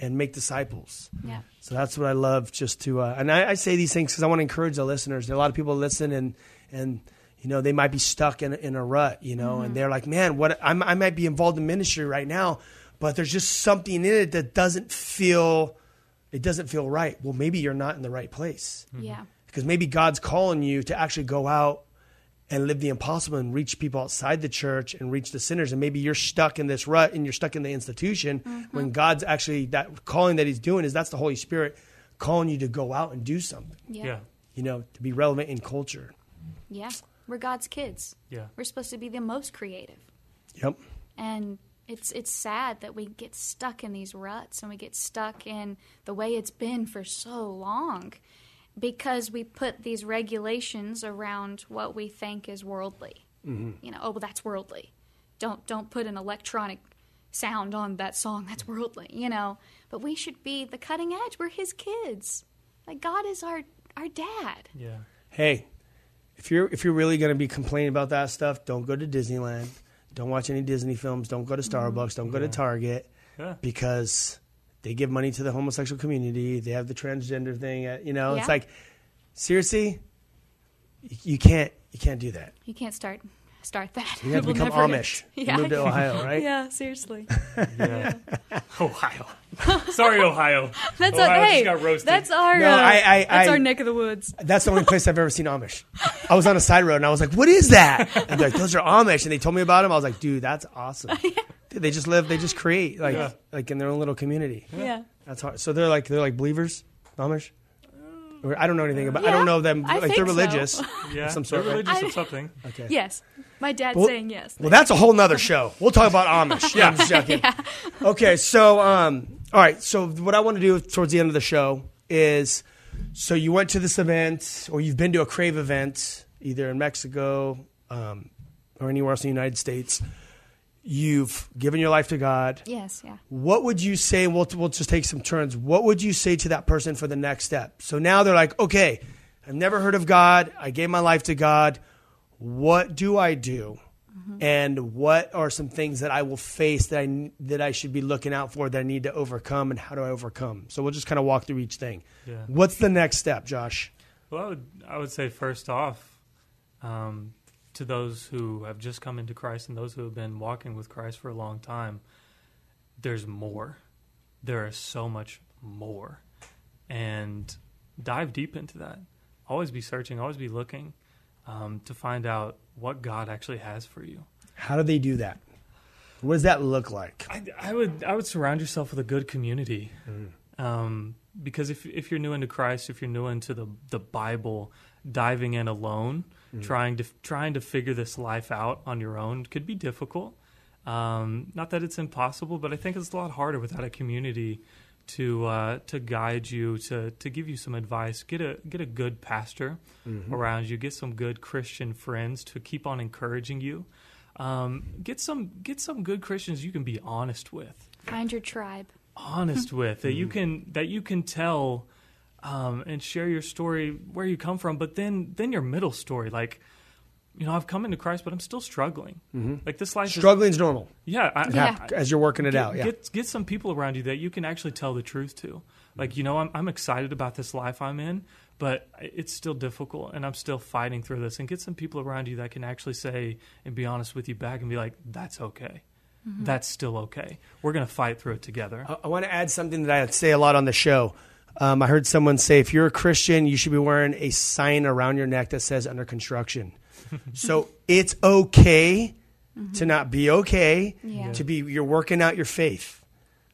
S2: and make disciples
S3: Yeah.
S2: so that's what i love just to uh, and I, I say these things because i want to encourage the listeners a lot of people listen and and you know they might be stuck in, in a rut you know and they're like man what I'm, i might be involved in ministry right now but there's just something in it that doesn't feel it doesn't feel right well maybe you're not in the right place
S3: Yeah.
S2: Because maybe God's calling you to actually go out and live the impossible and reach people outside the church and reach the sinners. And maybe you're stuck in this rut and you're stuck in the institution mm-hmm. when God's actually that calling that He's doing is that's the Holy Spirit calling you to go out and do something,
S3: Yeah.
S4: Yeah.
S2: you know, to be relevant in culture.
S3: Yeah. We're God's kids.
S4: Yeah.
S3: We're supposed to be the most creative.
S2: Yep.
S3: And it's it's sad that we get stuck in these ruts and we get stuck in the way it's been for so long because we put these regulations around what we think is worldly. Mm-hmm. You know, oh well that's worldly. Don't don't put an electronic sound on that song that's worldly, you know. But we should be the cutting edge. We're his kids. Like God is our our dad.
S4: Yeah.
S2: Hey, if you're if you're really going to be complaining about that stuff, don't go to Disneyland. Don't watch any Disney films. Don't go to mm-hmm. Starbucks. Don't go to Target
S4: Yeah.
S2: because they give money to the homosexual community. They have the transgender thing. Uh, you know, it's like seriously. you can't you can't do that.
S3: You can't start start that.
S2: You have to
S3: We'll
S2: become
S3: never
S2: Amish.
S3: get-
S2: You move to Ohio, right?
S3: Yeah, seriously.
S4: Yeah. Ohio. Sorry, Ohio.
S3: That's
S4: Ohio
S3: our, hey,
S4: just got roasted.
S3: that's our
S2: No,
S3: uh,
S2: I- I-
S3: that's
S2: I-
S3: our neck of the woods.
S2: That's the only place I've ever seen Amish. I was on a side road and I was like, "What is that?" And they're like, "Those are Amish." And they told me about them. I was like, "Dude, that's awesome." Dude, they just live. They just create like
S4: Yeah.
S2: like in their own little community.
S3: Yeah.
S2: That's hard. So they're like they're like believers, Amish. I don't know anything about. I don't know them.
S3: I
S2: Like
S3: think
S2: they're
S3: so.
S2: religious.
S4: Yeah,
S2: Some
S4: they're
S2: sort of-
S4: religious
S3: I-
S4: of something.
S2: Okay.
S3: Yes. My dad's
S2: Well-
S3: saying yes.
S2: Well, that's a whole nother show. We'll talk about Amish. Yeah, I'm just joking. Okay, so um, all right. So what I want to do towards the end of the show is, so you went to this event, or you've been to a Crave event, either in Mexico um, or anywhere else in the United States. You've given your life to God.
S3: Yes, yeah.
S2: What would you say? We'll, we'll just take some turns. What would you say to that person for the next step? So now they're like, okay, I've never heard of God. I gave my life to God. What do I do? And what are some things that I will face that I that I should be looking out for that I need to overcome, and how do I overcome? So we'll just kind of walk through each thing.
S4: Yeah.
S2: What's the next step, Josh?
S4: Well, I would, I would say first off, um, to those who have just come into Christ and those who have been walking with Christ for a long time, there's more. There is so much more. And dive deep into that. Always be searching, always be looking um, to find out what God actually has for you.
S2: How do they do that? What does that look like?
S4: I, I would I would surround yourself with a good community, um, because if if you're new into Christ, if you're new into the the Bible, diving in alone, trying to trying to figure this life out on your own could be difficult. Um, not that it's impossible, but I think it's a lot harder without a community to uh, to guide you, to to give you some advice. Get a get a good pastor around you. Get some good Christian friends to keep on encouraging you. Um, get some get some good Christians you can be honest with,
S3: Find your tribe.
S4: honest with that you can that you can tell um, and share your story where you come from, but then then your middle story, like you know, I've come into Christ, but I'm still struggling. Mm-hmm. Like this life, struggling
S2: is, normal
S4: yeah, I,
S3: Yeah.
S2: as you're working it
S4: get,
S2: out. Yeah.
S4: Get get some people around you that you can actually tell the truth to. Like mm-hmm. you know, I'm I'm excited about this life I'm in, but it's still difficult, and I'm still fighting through this. And get some people around you that can actually say and be honest with you back and be like, "That's okay. Mm-hmm. That's still okay. We're gonna fight through it together."
S2: I- I want to add something that I say a lot on the show. Um, I heard someone say, if you're a Christian, you should be wearing a sign around your neck that says under construction. so it's okay to mm-hmm. not be okay,
S3: Yeah.
S2: to be, you're working out your faith.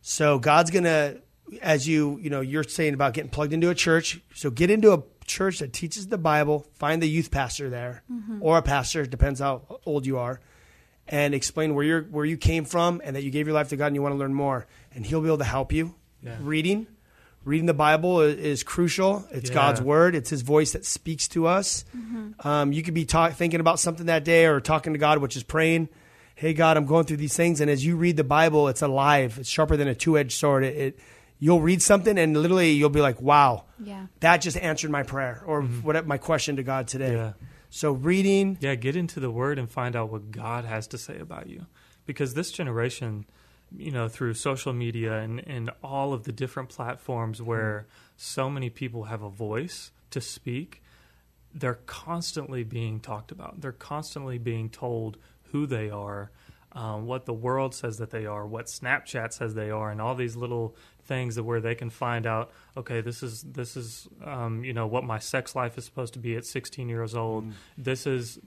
S2: So God's going to, as you, you know, you're saying about getting plugged into a church. So get into a church that teaches the Bible, find the youth pastor there mm-hmm. or a pastor, depends how old you are and explain where you're where you came from and that you gave your life to God and you want to learn more. And He'll be able to help you.
S4: Yeah.
S2: Reading, reading the Bible is, is crucial. It's
S4: Yeah.
S2: God's word. It's His voice that speaks to us. Um, you could be talk, thinking about something that day or talking to God, which is praying. Hey God, I'm going through these things, and as you read the Bible, it's alive. It's sharper than a two-edged sword. It, it you'll read something, and literally you'll be like, "Wow,
S3: Yeah.
S2: that just answered my prayer or what my question to God today."
S4: Yeah.
S2: So reading,
S4: Yeah, get into the Word and find out what God has to say about you. Because this generation, you know, through social media and, and all of the different platforms where so many people have a voice to speak, they're constantly being talked about. They're constantly being told who they are, um, what the world says that they are, what Snapchat says they are, and all these little things that where they can find out. Okay, this is this is um, you know what my sex life is supposed to be at 16 years old. This is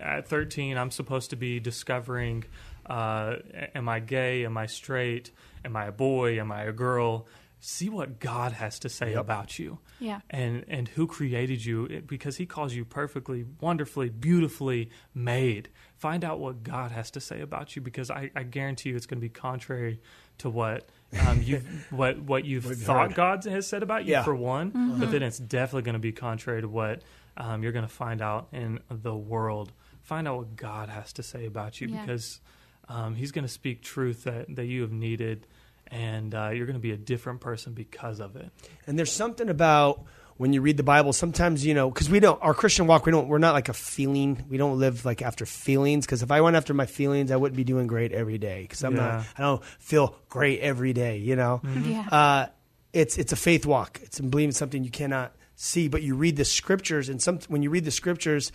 S4: at 13. I'm supposed to be discovering. Uh, am I gay? Am I straight? Am I a boy? Am I a girl? See what God has to say about you
S3: Yeah.
S4: and and who created you because he calls you perfectly wonderfully beautifully made find out what god has to say about you because i, I guarantee you it's going to be contrary to what um, you what what you've
S2: What you've
S4: thought
S2: heard.
S4: god has said about you
S2: Yeah.
S4: for one but then it's definitely going to be contrary to what um, you're going to find out in the world find out what god has to say about you
S3: Yeah.
S4: because um, he's going to speak truth that, that you have needed and uh, you're going to be a different person because of it
S2: And there's something about when you read the Bible. Sometimes you know because we don't our Christian walk. We don't. We're not like a feeling. We don't live like after feelings. Because if I went after my feelings, I wouldn't be doing great every day. Because I'm
S4: Yeah.
S2: not. I don't feel great every day. You know.
S3: Yeah.
S2: Uh, it's it's a faith walk. It's believing something you cannot see. But you read the scriptures, and some when you read the scriptures,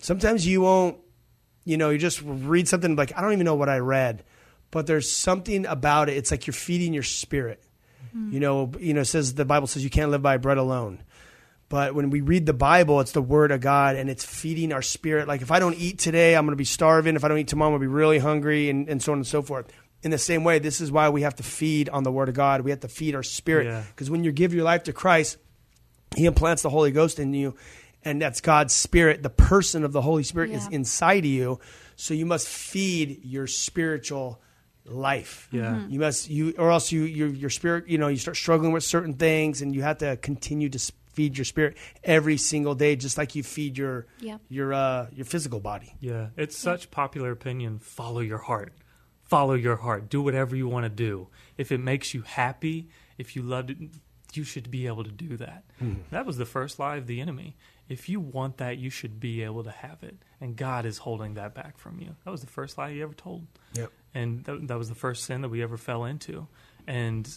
S2: sometimes you won't. You know, you just read something like I don't even know what I read, but there's something about it. It's like you're feeding your spirit. Mm-hmm. You know, you know, it says the Bible says you can't live by bread alone. But when we read the Bible, it's the Word of God and it's feeding our spirit. Like if I don't eat today, I'm going to be starving. If I don't eat tomorrow, I'm going to be really hungry, and, and so on and so forth. In the same way, this is why we have to feed on the Word of God. We have to feed our spirit.
S4: Yeah.
S2: Because when you give your life to Christ, He implants the Holy Ghost in you, and that's God's Spirit. The person of the Holy Spirit is inside of you. So you must feed your spiritual life.
S4: Yeah.
S2: You must you or else you your your spirit, you know, you start struggling with certain things and you have to continue to feed your spirit every single day just like you feed your
S3: yeah.
S2: your uh your physical body.
S4: Yeah, it's such popular opinion. Follow your heart. Follow your heart. Do whatever you want to do. If it makes you happy, if you love it, you should be able to do that. That was the first lie of the enemy. If you want that, you should be able to have it. And God is holding that back from you. That was the first lie he ever told.
S2: Yep.
S4: And that, that was the first sin that we ever fell into. And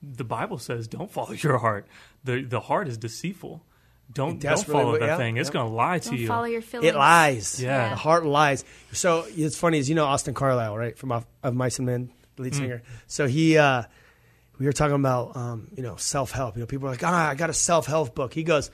S4: the Bible says, don't follow your heart. The, the heart is deceitful. Don't, don't follow
S2: will-
S4: that
S2: yeah,
S4: thing. It's
S2: yep.
S4: going to lie to
S3: Don't
S4: you.
S3: follow your feelings.
S2: It lies.
S4: Yeah.
S2: The heart lies. So it's funny is you know Austin Carlile, right? From of, of Mice and Men, the lead singer. So he uh we were talking about um, you know, self-help. You know, people are like, "Ah, I got a self-help book." He goes,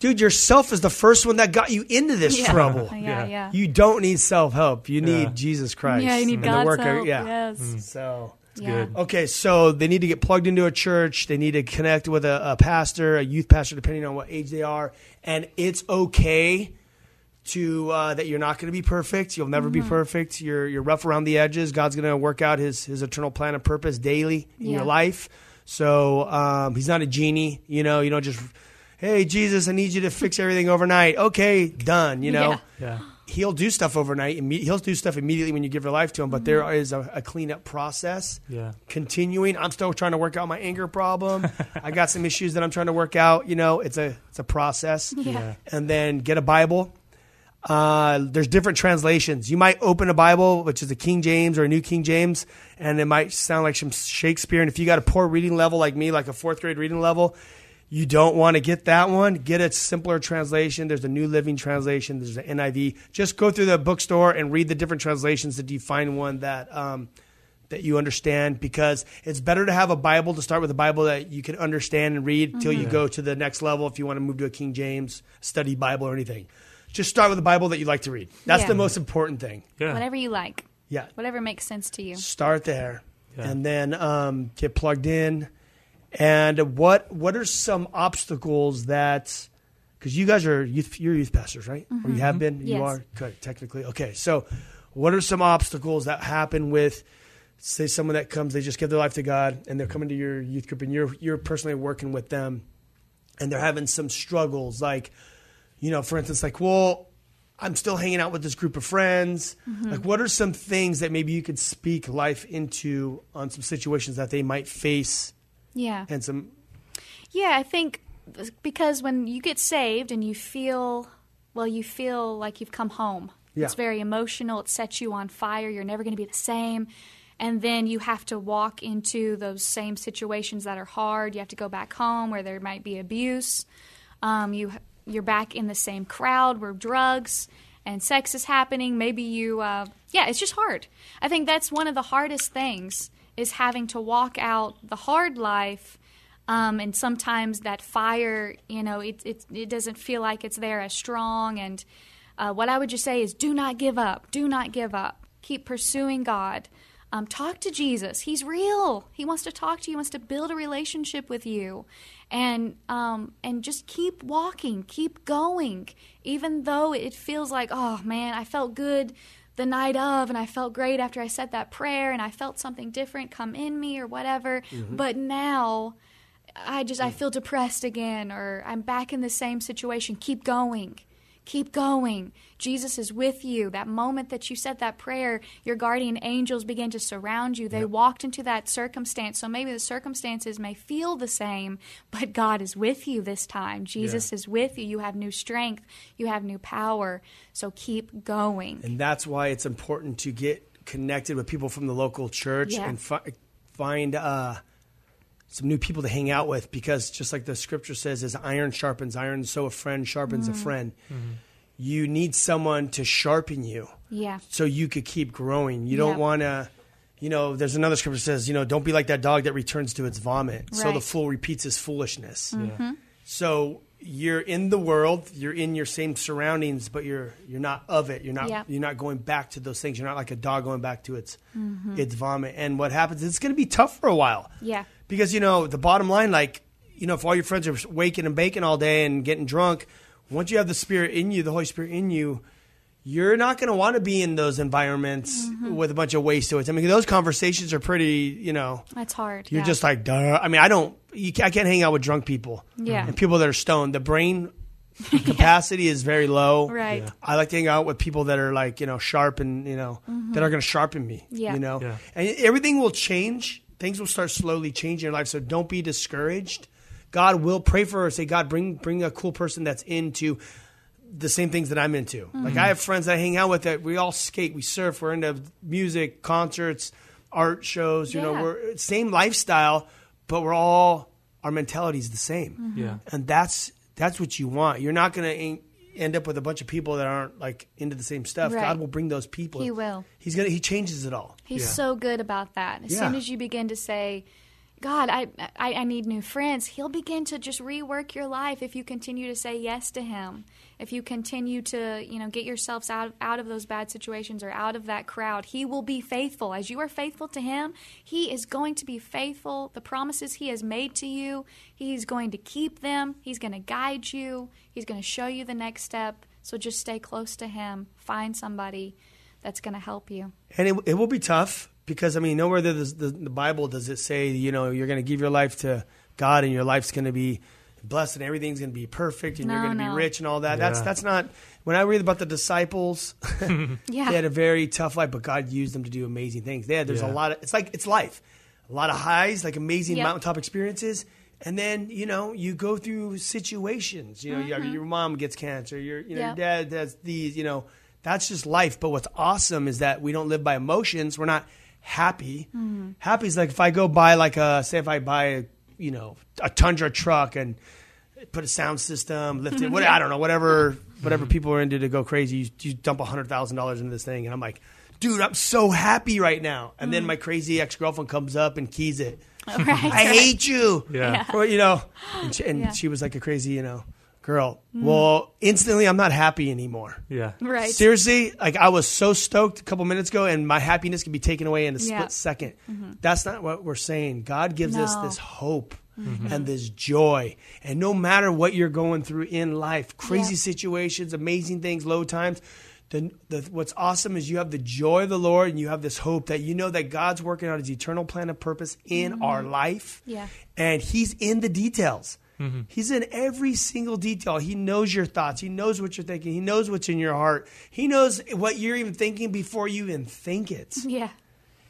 S2: "Dude, yourself is the first one that got you into this
S3: Yeah.
S2: trouble."
S3: Yeah,
S4: Yeah.
S3: yeah.
S2: You don't need self help. You need
S4: Yeah.
S2: Jesus Christ.
S3: yeah, you need
S2: and the
S3: God's
S2: work of-
S3: help.
S2: yeah.
S3: Yes.
S2: So
S3: Yeah.
S4: good.
S2: okay, so they need to get plugged into a church. They need to connect with a, a pastor, a youth pastor, depending on what age they are. And it's okay to uh, that you're not going to be perfect. You'll never be
S3: Mm-hmm.
S2: perfect. You're you're rough around the edges. God's going to work out his his eternal plan and purpose daily in
S3: Yeah.
S2: your life. So um, he's not a genie. You know, you don't just. Hey Jesus, I need you to fix everything overnight. Okay, done. You know,
S3: Yeah.
S4: Yeah.
S2: he'll do stuff overnight. He'll do stuff immediately when you give your life to him. But there is a, a cleanup process.
S4: Yeah.
S2: Continuing. I'm still trying to work out my anger problem. I got some issues that I'm trying to work out. You know, it's a it's a process.
S3: Yeah.
S2: And then get a Bible. Uh, there's different translations. You might open a Bible, which is a King James or a New King James, and it might sound like some Shakespeare. And if you got a poor reading level like me, like a fourth grade reading level, you don't want to get that one. Get a simpler translation. There's a New Living Translation. There's an NIV. Just go through the bookstore and read the different translations until you find one that um, that you understand. Because it's better to have a Bible to start with a Bible that you can understand and read until you go to the next level. If you want to move to a King James study Bible or anything, just start with a Bible that you like to read. That's
S3: Yeah.
S2: the most important thing.
S4: Yeah.
S3: Whatever you like.
S2: Yeah.
S3: Whatever makes sense to you.
S2: Start there,
S4: Yeah.
S2: and then um, get plugged in. And what what are some obstacles that? Because you guys are youth, you're youth pastors, right? Or you have mm-hmm. been. You are technically. Okay, so what are some obstacles that happen with? Say someone that comes, they just give their life to God, and they're coming to your youth group, and you're you're personally working with them, and they're having some struggles, like, you know, for instance, like, well, I'm still hanging out with this group of friends. Mm-hmm. Like, what are some things that maybe you could speak life into on some situations that they might face,
S3: Yeah.
S2: and some
S3: Yeah, I think because when you get saved and you feel, well, you feel like you've come home.
S2: Yeah.
S3: It's very emotional. It sets you on fire. You're never going to be the same. And then you have to walk into those same situations that are hard. You have to go back home where there might be abuse. Um, you you're back in the same crowd where drugs and sex is happening. Maybe you, uh, yeah, it's just hard. I think that's one of the hardest things is having to walk out the hard life um, and sometimes that fire, you know, it, it, it doesn't feel like it's there as strong. And uh, what I would just say is do not give up. Do not give up. Keep pursuing God. Um, talk to Jesus. He's real. He wants to talk to you. He wants to build a relationship with you, and um, and just keep walking, keep going, even though it feels like, oh man, I felt good the night of and I felt great after I said that prayer and I felt something different come in me or whatever. Mm-hmm. But now I just I mm. feel depressed again or I'm back in the same situation. Keep going. Keep going. Jesus is with you. That moment that you said that prayer, your guardian angels began to surround you. They walked into that circumstance. So maybe the circumstances may feel the same, but God is with you this time. Jesus is with you. You have new strength, you have new power. So keep going.
S2: And that's why it's important to get connected with people from the local church
S3: Yeah.
S2: and fi- find uh, some new people to hang out with because just like the scripture says, as iron sharpens iron, so a friend sharpens a friend. You need someone to sharpen you
S3: Yeah.
S2: so you could keep growing. You don't want to, you know, there's another scripture that says, you know, don't be like that dog that returns to its vomit. So the fool repeats his foolishness.
S3: Mm-hmm.
S2: So you're in the world, you're in your same surroundings, but you're you're not of it. You're not
S3: Yep.
S2: you're not going back to those things. You're not like a dog going back to its
S3: Mm-hmm.
S2: its vomit. And what happens? It's going to be tough for a while.
S3: Yeah.
S2: Because you know the bottom line, like you know, if all your friends are waking and baking all day and getting drunk, once you have the Spirit in you, the Holy Spirit in you, you're not going to want to be in those environments
S3: Mm-hmm.
S2: with a bunch of waste to it. I mean, those conversations are pretty, you know.
S3: That's hard.
S2: You're
S3: yeah.
S2: just like, duh. I mean, I don't. You, ca- I can't hang out with drunk people.
S3: Yeah.
S2: And people that are stoned. The brain capacity is very low.
S3: Right. Yeah.
S2: I like to hang out with people that are like, you know, sharp and you know that are going to sharpen me.
S3: Mm-hmm. Yeah.
S2: You know,
S4: Yeah.
S2: and everything will change. Things will start slowly changing in your life. So don't be discouraged. God will pray for her. Say, God, bring bring a cool person that's into the same things that I'm into.
S3: Mm-hmm.
S2: Like I have friends that I hang out with that we all skate, we surf, we're into music, concerts, art shows. You know, we're same lifestyle, but we're all our mentality is the same.
S3: Mm-hmm.
S4: Yeah.
S2: and that's that's what you want. You're not going to end up with a bunch of people that aren't like into the same stuff.
S3: Right.
S2: God will bring those people.
S3: He will.
S2: He's gonna. He changes it all.
S3: He's
S4: Yeah.
S3: so good about that. As
S2: Yeah.
S3: soon as you begin to say, God, I, I, I need new friends, he'll begin to just rework your life if you continue to say yes to him. If you continue to, you know, get yourselves out, out of those bad situations or out of that crowd, he will be faithful. As you are faithful to him, he is going to be faithful. The promises he has made to you, he's going to keep them. He's going to guide you. He's going to show you the next step. So just stay close to him. Find somebody that's going to help you.
S2: And it, it will be tough because I mean, nowhere in the, the, the Bible does it say you know you're going to give your life to God and your life's going to be blessed and everything's going to be perfect and you're going to
S3: no.
S2: be rich and all that. That's
S4: Yeah.
S2: that's not. When I read about the disciples,
S3: Yeah.
S2: they had a very tough life, but God used them to do amazing things. They had, there's
S4: Yeah.
S2: a lot of it's like it's life, a lot of highs, like amazing
S3: Yep.
S2: mountaintop experiences. And then you know you go through situations. You know, you your mom gets cancer. Your you know
S3: Mm-hmm. Yep.
S2: your dad has these. You know, that's just life. But what's awesome is that we don't live by emotions. We're not happy.
S3: Mm-hmm.
S2: Happy is like if I go buy like a say if I buy a you know a Tundra truck and put a sound system, lift it. What I don't know, whatever whatever people are into to go crazy. You, you dump hundred thousand dollars into this thing, and I'm like, dude, I'm so happy right now. And then my crazy ex girlfriend comes up and keys it.
S3: Mm-hmm. Right,
S2: I hate you.
S4: Yeah.
S2: For, you know, and, she, and
S3: Yeah.
S2: she was like a crazy, you know, girl. Mm. Well, instantly, I'm not happy anymore.
S4: Yeah.
S3: Right.
S2: Seriously, like I was so stoked a couple minutes ago, and my happiness can be taken away in a
S3: Yeah.
S2: split 2nd mm-hmm. That's not what we're saying. God gives us this hope mm-hmm. and this joy, and no matter what you're going through in life, crazy
S3: Yeah.
S2: situations, amazing things, low times. The, the, what's awesome is you have the joy of the Lord and you have this hope that you know that God's working out his eternal plan of purpose in mm-hmm. our life.
S3: Yeah.
S2: And he's in the details. Mm-hmm. He's in every single detail. He knows your thoughts. He knows what you're thinking. He knows what's in your heart. He knows what you're even thinking before you even think it.
S3: Yeah.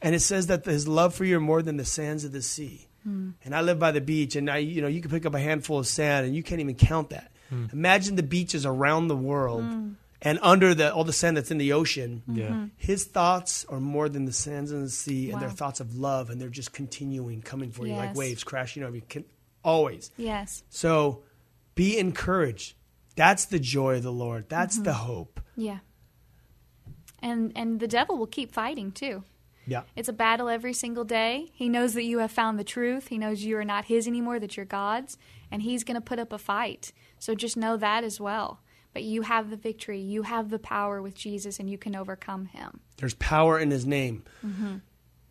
S2: And it says that his love for you are more than the sands of the sea. Hmm. And I live by the beach, and I, you know, you can pick up a handful of sand, and you can't even count that. Hmm. Imagine the beaches around the world, hmm. and under the all the sand that's in the ocean. Mm-hmm.
S4: Yeah.
S2: His thoughts are more than the sands in the sea, and they're thoughts of love, and they're just continuing coming for you like waves crashing over you. Always.
S3: Yes.
S2: So be encouraged. That's the joy of the Lord. That's the mm-hmm. hope.
S3: Yeah. And and the devil will keep fighting too.
S2: Yeah.
S3: It's a battle every single day. He knows that you have found the truth. He knows you are not his anymore, that you're God's, and he's going to put up a fight. So just know that as well. But you have the victory. You have the power with Jesus, and you can overcome him.
S2: There's power in his name. Mm-hmm.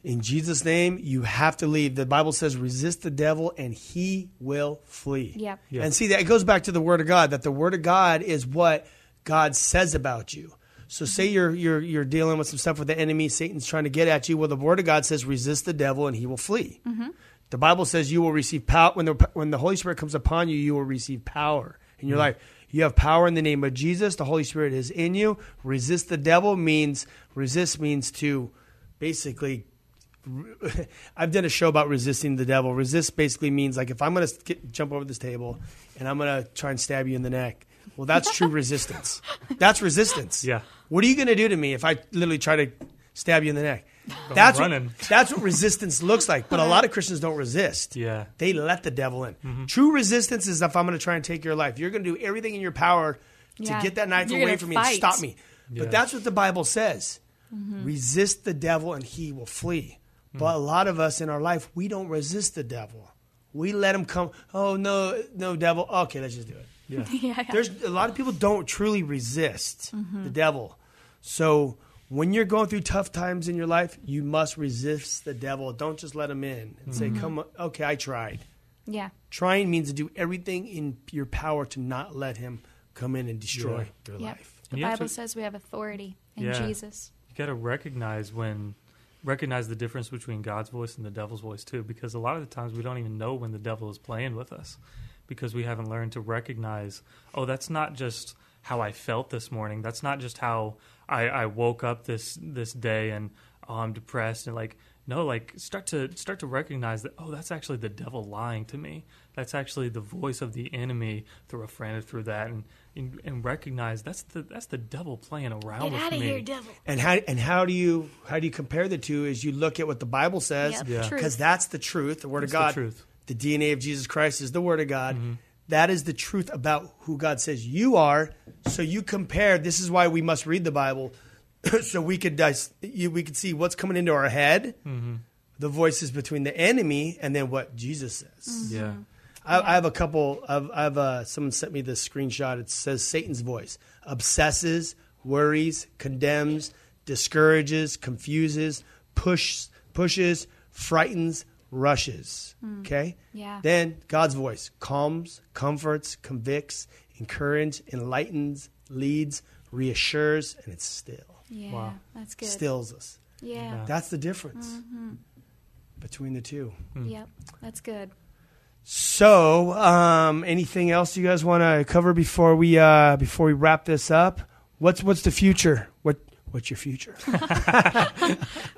S2: In Jesus' name, you have to leave. The Bible says, resist the devil and he will flee.
S3: Yep.
S4: Yeah.
S2: And see, that it goes back to the Word of God, that the Word of God is what God says about you. So say you're, you're, you're dealing with some stuff with the enemy, Satan's trying to get at you. Well, the Word of God says, resist the devil and he will flee. Mm-hmm. The Bible says you will receive power. When the, when the Holy Spirit comes upon you, you will receive power in your mm-hmm. life. You have power in the name of Jesus. The Holy Spirit is in you. Resist the devil means, resist means to basically I've done a show about resisting the devil. Resist basically means like if I'm going to jump over this table and I'm going to try and stab you in the neck. Well, that's true resistance. That's resistance.
S4: Yeah.
S2: What are you going to do to me if I literally try to stab you in the neck? That's
S4: running.
S2: what, that's what resistance looks like. But a lot of Christians don't resist.
S4: Yeah.
S2: They let the devil in.
S3: Mm-hmm.
S2: True resistance is if I'm going to try and take your life, you're going to do everything in your power to
S3: Yeah.
S2: get that knife
S3: You're
S2: away
S3: gonna
S2: from me and stop me.
S4: Yeah.
S2: But that's what the Bible says.
S3: Mm-hmm.
S2: Resist the devil and he will flee. But a lot of us in our life, we don't resist the devil. We let him come. Oh no, no devil. Okay, let's just do it.
S4: Yeah.
S3: yeah, yeah.
S2: There's a lot of people don't truly resist
S3: Mm-hmm.
S2: the devil. So when you're going through tough times in your life, you must resist the devil. Don't just let him in and say,
S3: Mm-hmm.
S2: "Come, on, okay, I tried."
S3: yeah.
S2: Trying means to do everything in your power to not let him come in and destroy
S4: Yeah.
S2: your
S3: Yep.
S2: life.
S3: The
S4: you
S3: Bible
S4: to-
S3: says we have authority in
S4: Yeah.
S3: Jesus.
S4: you got to recognize when recognize the difference between God's voice and the devil's voice too because a lot of the times we don't even know when the devil is playing with us because we haven't learned to recognize oh that's not just how I felt this morning. That's not just how I, I woke up this this day and oh, I'm depressed and like no like start to start to recognize that oh that's actually the devil lying to me that's actually the voice of the enemy through a friend or through that and and, and recognize that's the that's the devil playing around
S3: Get
S4: with
S3: out of
S4: me
S3: here, devil.
S2: And how and how do you how do you compare the two? Is you look at what the Bible says
S3: Yep,
S4: Yeah.
S2: because that's the truth. The Word
S4: That's
S2: of
S4: the
S2: God.
S4: truth.
S2: The DNA of Jesus Christ is the Word of God.
S4: Mm-hmm.
S2: That is the truth about who God says you are. So you compare. This is why we must read the Bible, so we could dis- we could see what's coming into our head,
S4: Mm-hmm.
S2: the voices between the enemy, and then what Jesus says.
S4: yeah
S2: I, I have a couple. Of, I have uh, someone sent me this screenshot. It says Satan's voice obsesses, worries, condemns, discourages, confuses, push, pushes, frightens, rushes. Okay.
S3: Yeah.
S2: Then God's voice calms, comforts, convicts, encourages, enlightens, leads, reassures, and it's still
S3: Yeah,
S4: Wow.
S3: that's good.
S2: stills us.
S3: Yeah.
S2: That's the difference between the two.
S3: Yep, that's good.
S2: So, um, anything else you guys want to cover before we uh, before we wrap this up? What's what's the future? What what's your future?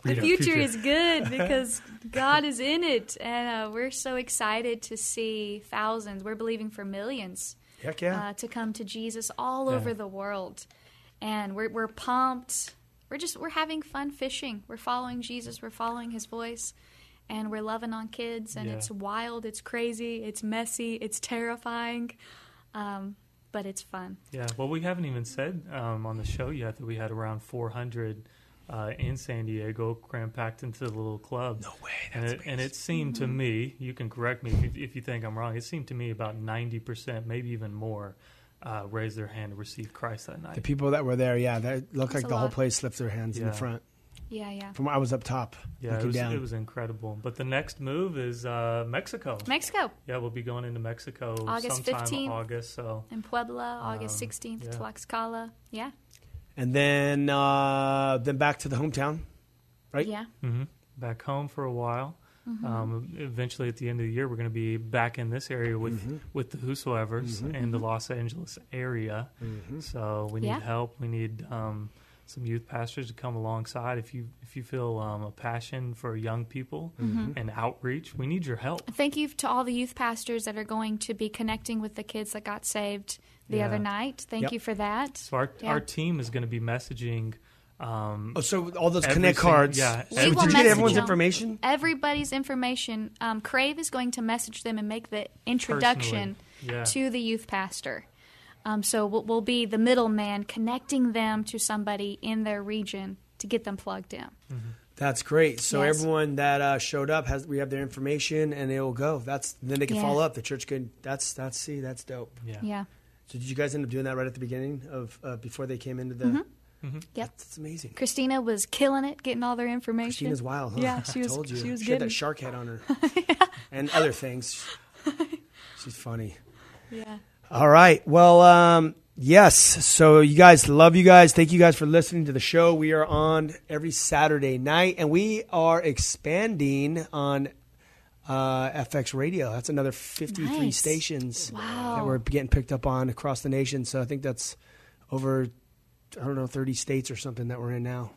S3: The future,
S4: future.
S3: is good because God is in it, and uh, we're so excited to see thousands. We're believing for millions
S2: Heck yeah!
S3: uh, to come to Jesus all
S4: Yeah.
S3: over the world, and we're we're pumped. We're just we're having fun fishing. We're following Jesus. We're following His voice, and we're loving on kids. And
S4: Yeah.
S3: it's wild. It's crazy. It's messy. It's terrifying, um, but it's fun.
S4: Yeah, well, we haven't even said um, on the show yet that we had around 400 uh, in San Diego cram packed into the little club.
S2: No way,
S4: And it, and it seemed to me, you can correct me if you, if you think I'm wrong, it seemed to me about 90%, maybe even more, uh, raised their hand to receive Christ that night.
S2: the people that were there, yeah, that looked
S3: That's
S2: like
S3: a
S2: the whole place lifted their hands in the front.
S3: Yeah, yeah.
S2: From where I was up top,
S4: yeah, it
S2: looking
S4: was,
S2: down.
S4: it was incredible. But the next move is uh, Mexico.
S3: Mexico
S4: Yeah, we'll be going into Mexico
S3: August
S4: sometime
S3: 15th.
S4: August. So
S3: in Puebla, August
S4: Um,
S3: 16th,
S4: yeah.
S3: Tlaxcala. Yeah,
S2: and then uh, then back to the hometown. Right?
S3: yeah.
S4: hmm back home for a while.
S3: Mm-hmm.
S4: Um, eventually, at the end of the year, we're going to be back in this area with
S2: Mm-hmm.
S4: with the Whosoever's in the Los Angeles area.
S2: Mm-hmm.
S4: So we need
S3: Yeah.
S4: help. We need um, some youth pastors to come alongside. If you if you feel um, a passion for young people
S3: Mm-hmm.
S4: and outreach, we need your help.
S3: Thank you to all the youth pastors that are going to be connecting with the kids that got saved the
S4: Yeah.
S3: other night. Thank
S2: Yep.
S3: you for that.
S4: So our
S3: Yeah.
S4: our team is going to be messaging. Um,
S2: Oh, so all those connect cards.
S4: yeah,
S2: So
S3: We
S2: did
S3: will
S2: you get everyone's
S3: them.
S2: information?
S3: Everybody's information. Um, Crave is going to message them and make the introduction
S4: yeah.
S3: to the youth pastor. Um, so we'll, we'll be the middleman connecting them to somebody in their region to get them plugged in.
S2: That's great. So
S3: Yes.
S2: everyone that uh, showed up has we have their information and they will go. That's then they can
S3: Yeah.
S2: follow up. The church can. That's that's see that's dope.
S4: yeah.
S3: Yeah.
S2: So did you guys end up doing that right at the beginning of uh, before they came into the?
S3: Mm-hmm. Yep.
S2: That's amazing.
S3: Christina was killing it, getting all their information.
S2: Christina's wild. Huh?
S3: Yeah, she was-
S2: told you.
S3: she was
S2: had
S3: getting-
S2: that shark head on her, and other things. She's funny.
S3: Yeah.
S2: All right. Well, um, yes. So you guys love you guys. Thank you guys for listening to the show. We are on every Saturday night, and we are expanding on uh, FX Radio. That's another 53
S3: Nice.
S2: stations
S3: Wow.
S2: that we're getting picked up on across the nation. So I think that's over, I don't know, 30 states or something that we're in now.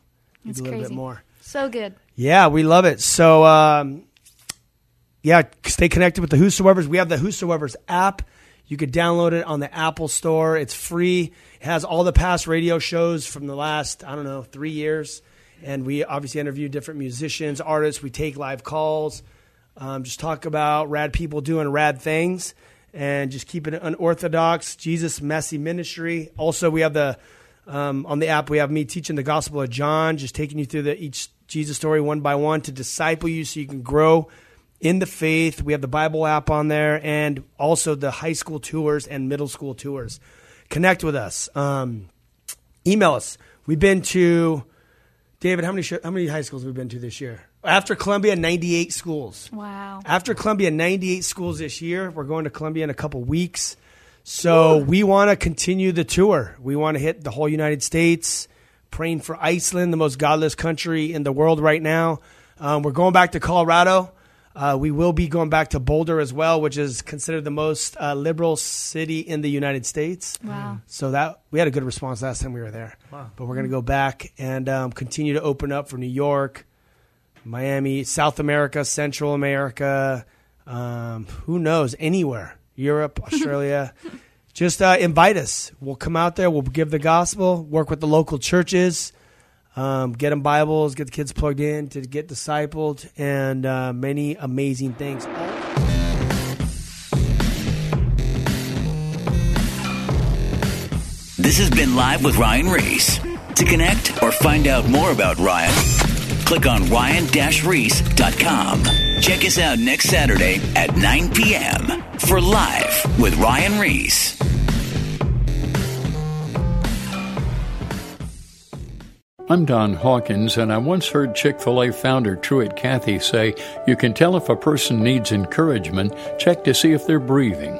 S3: That's
S2: a little
S3: crazy.
S2: bit more.
S3: So good.
S2: Yeah, we love it. So, um, yeah, stay connected with the Whosoever's. We have the Whosoever's app. You could download it on the Apple Store. It's free. It has all the past radio shows from the last, I don't know, three years. and we obviously interview different musicians, artists. We take live calls, um, just talk about rad people doing rad things, and just keep it unorthodox. Jesus messy ministry. Also, we have the um, on the app. We have me teaching the Gospel of John, just taking you through the each Jesus story one by one to disciple you, so you can grow in the faith. We have the Bible app on there, and also the high school tours and middle school tours. Connect with us. Um, email us. We've been to David. How many sh- how many high schools have we been to this year? After Columbia, ninety eight schools.
S3: Wow.
S2: After Columbia, ninety eight schools this year. We're going to Columbia in a couple weeks. So we want to continue the tour. We want to hit the whole United States. Praying for Iceland, the most godless country in the world right now. Um, we're going back to Colorado. Uh, we will be going back to Boulder as well, which is considered the most uh, liberal city in the United States.
S3: Wow.
S2: So that we had a good response last time we were there.
S4: Wow.
S2: But we're going to go back and um, continue to open up for New York, Miami, South America, Central America. Um, who knows? Anywhere, Europe, Australia. Just uh, invite us. We'll come out there. We'll give the gospel. Work with the local churches. Um, get them Bibles. Get the kids plugged in to get discipled, and uh, many amazing things.
S1: This has been Live with Ryan Ries. To connect or find out more about Ryan, click on ryan-reese.com. Check us out next Saturday at 9 p.m. for Live with Ryan Ries.
S7: I'm Don Hawkins, and I once heard Chick fil A founder Truett Cathy say, You can tell if a person needs encouragement, check to see if they're breathing.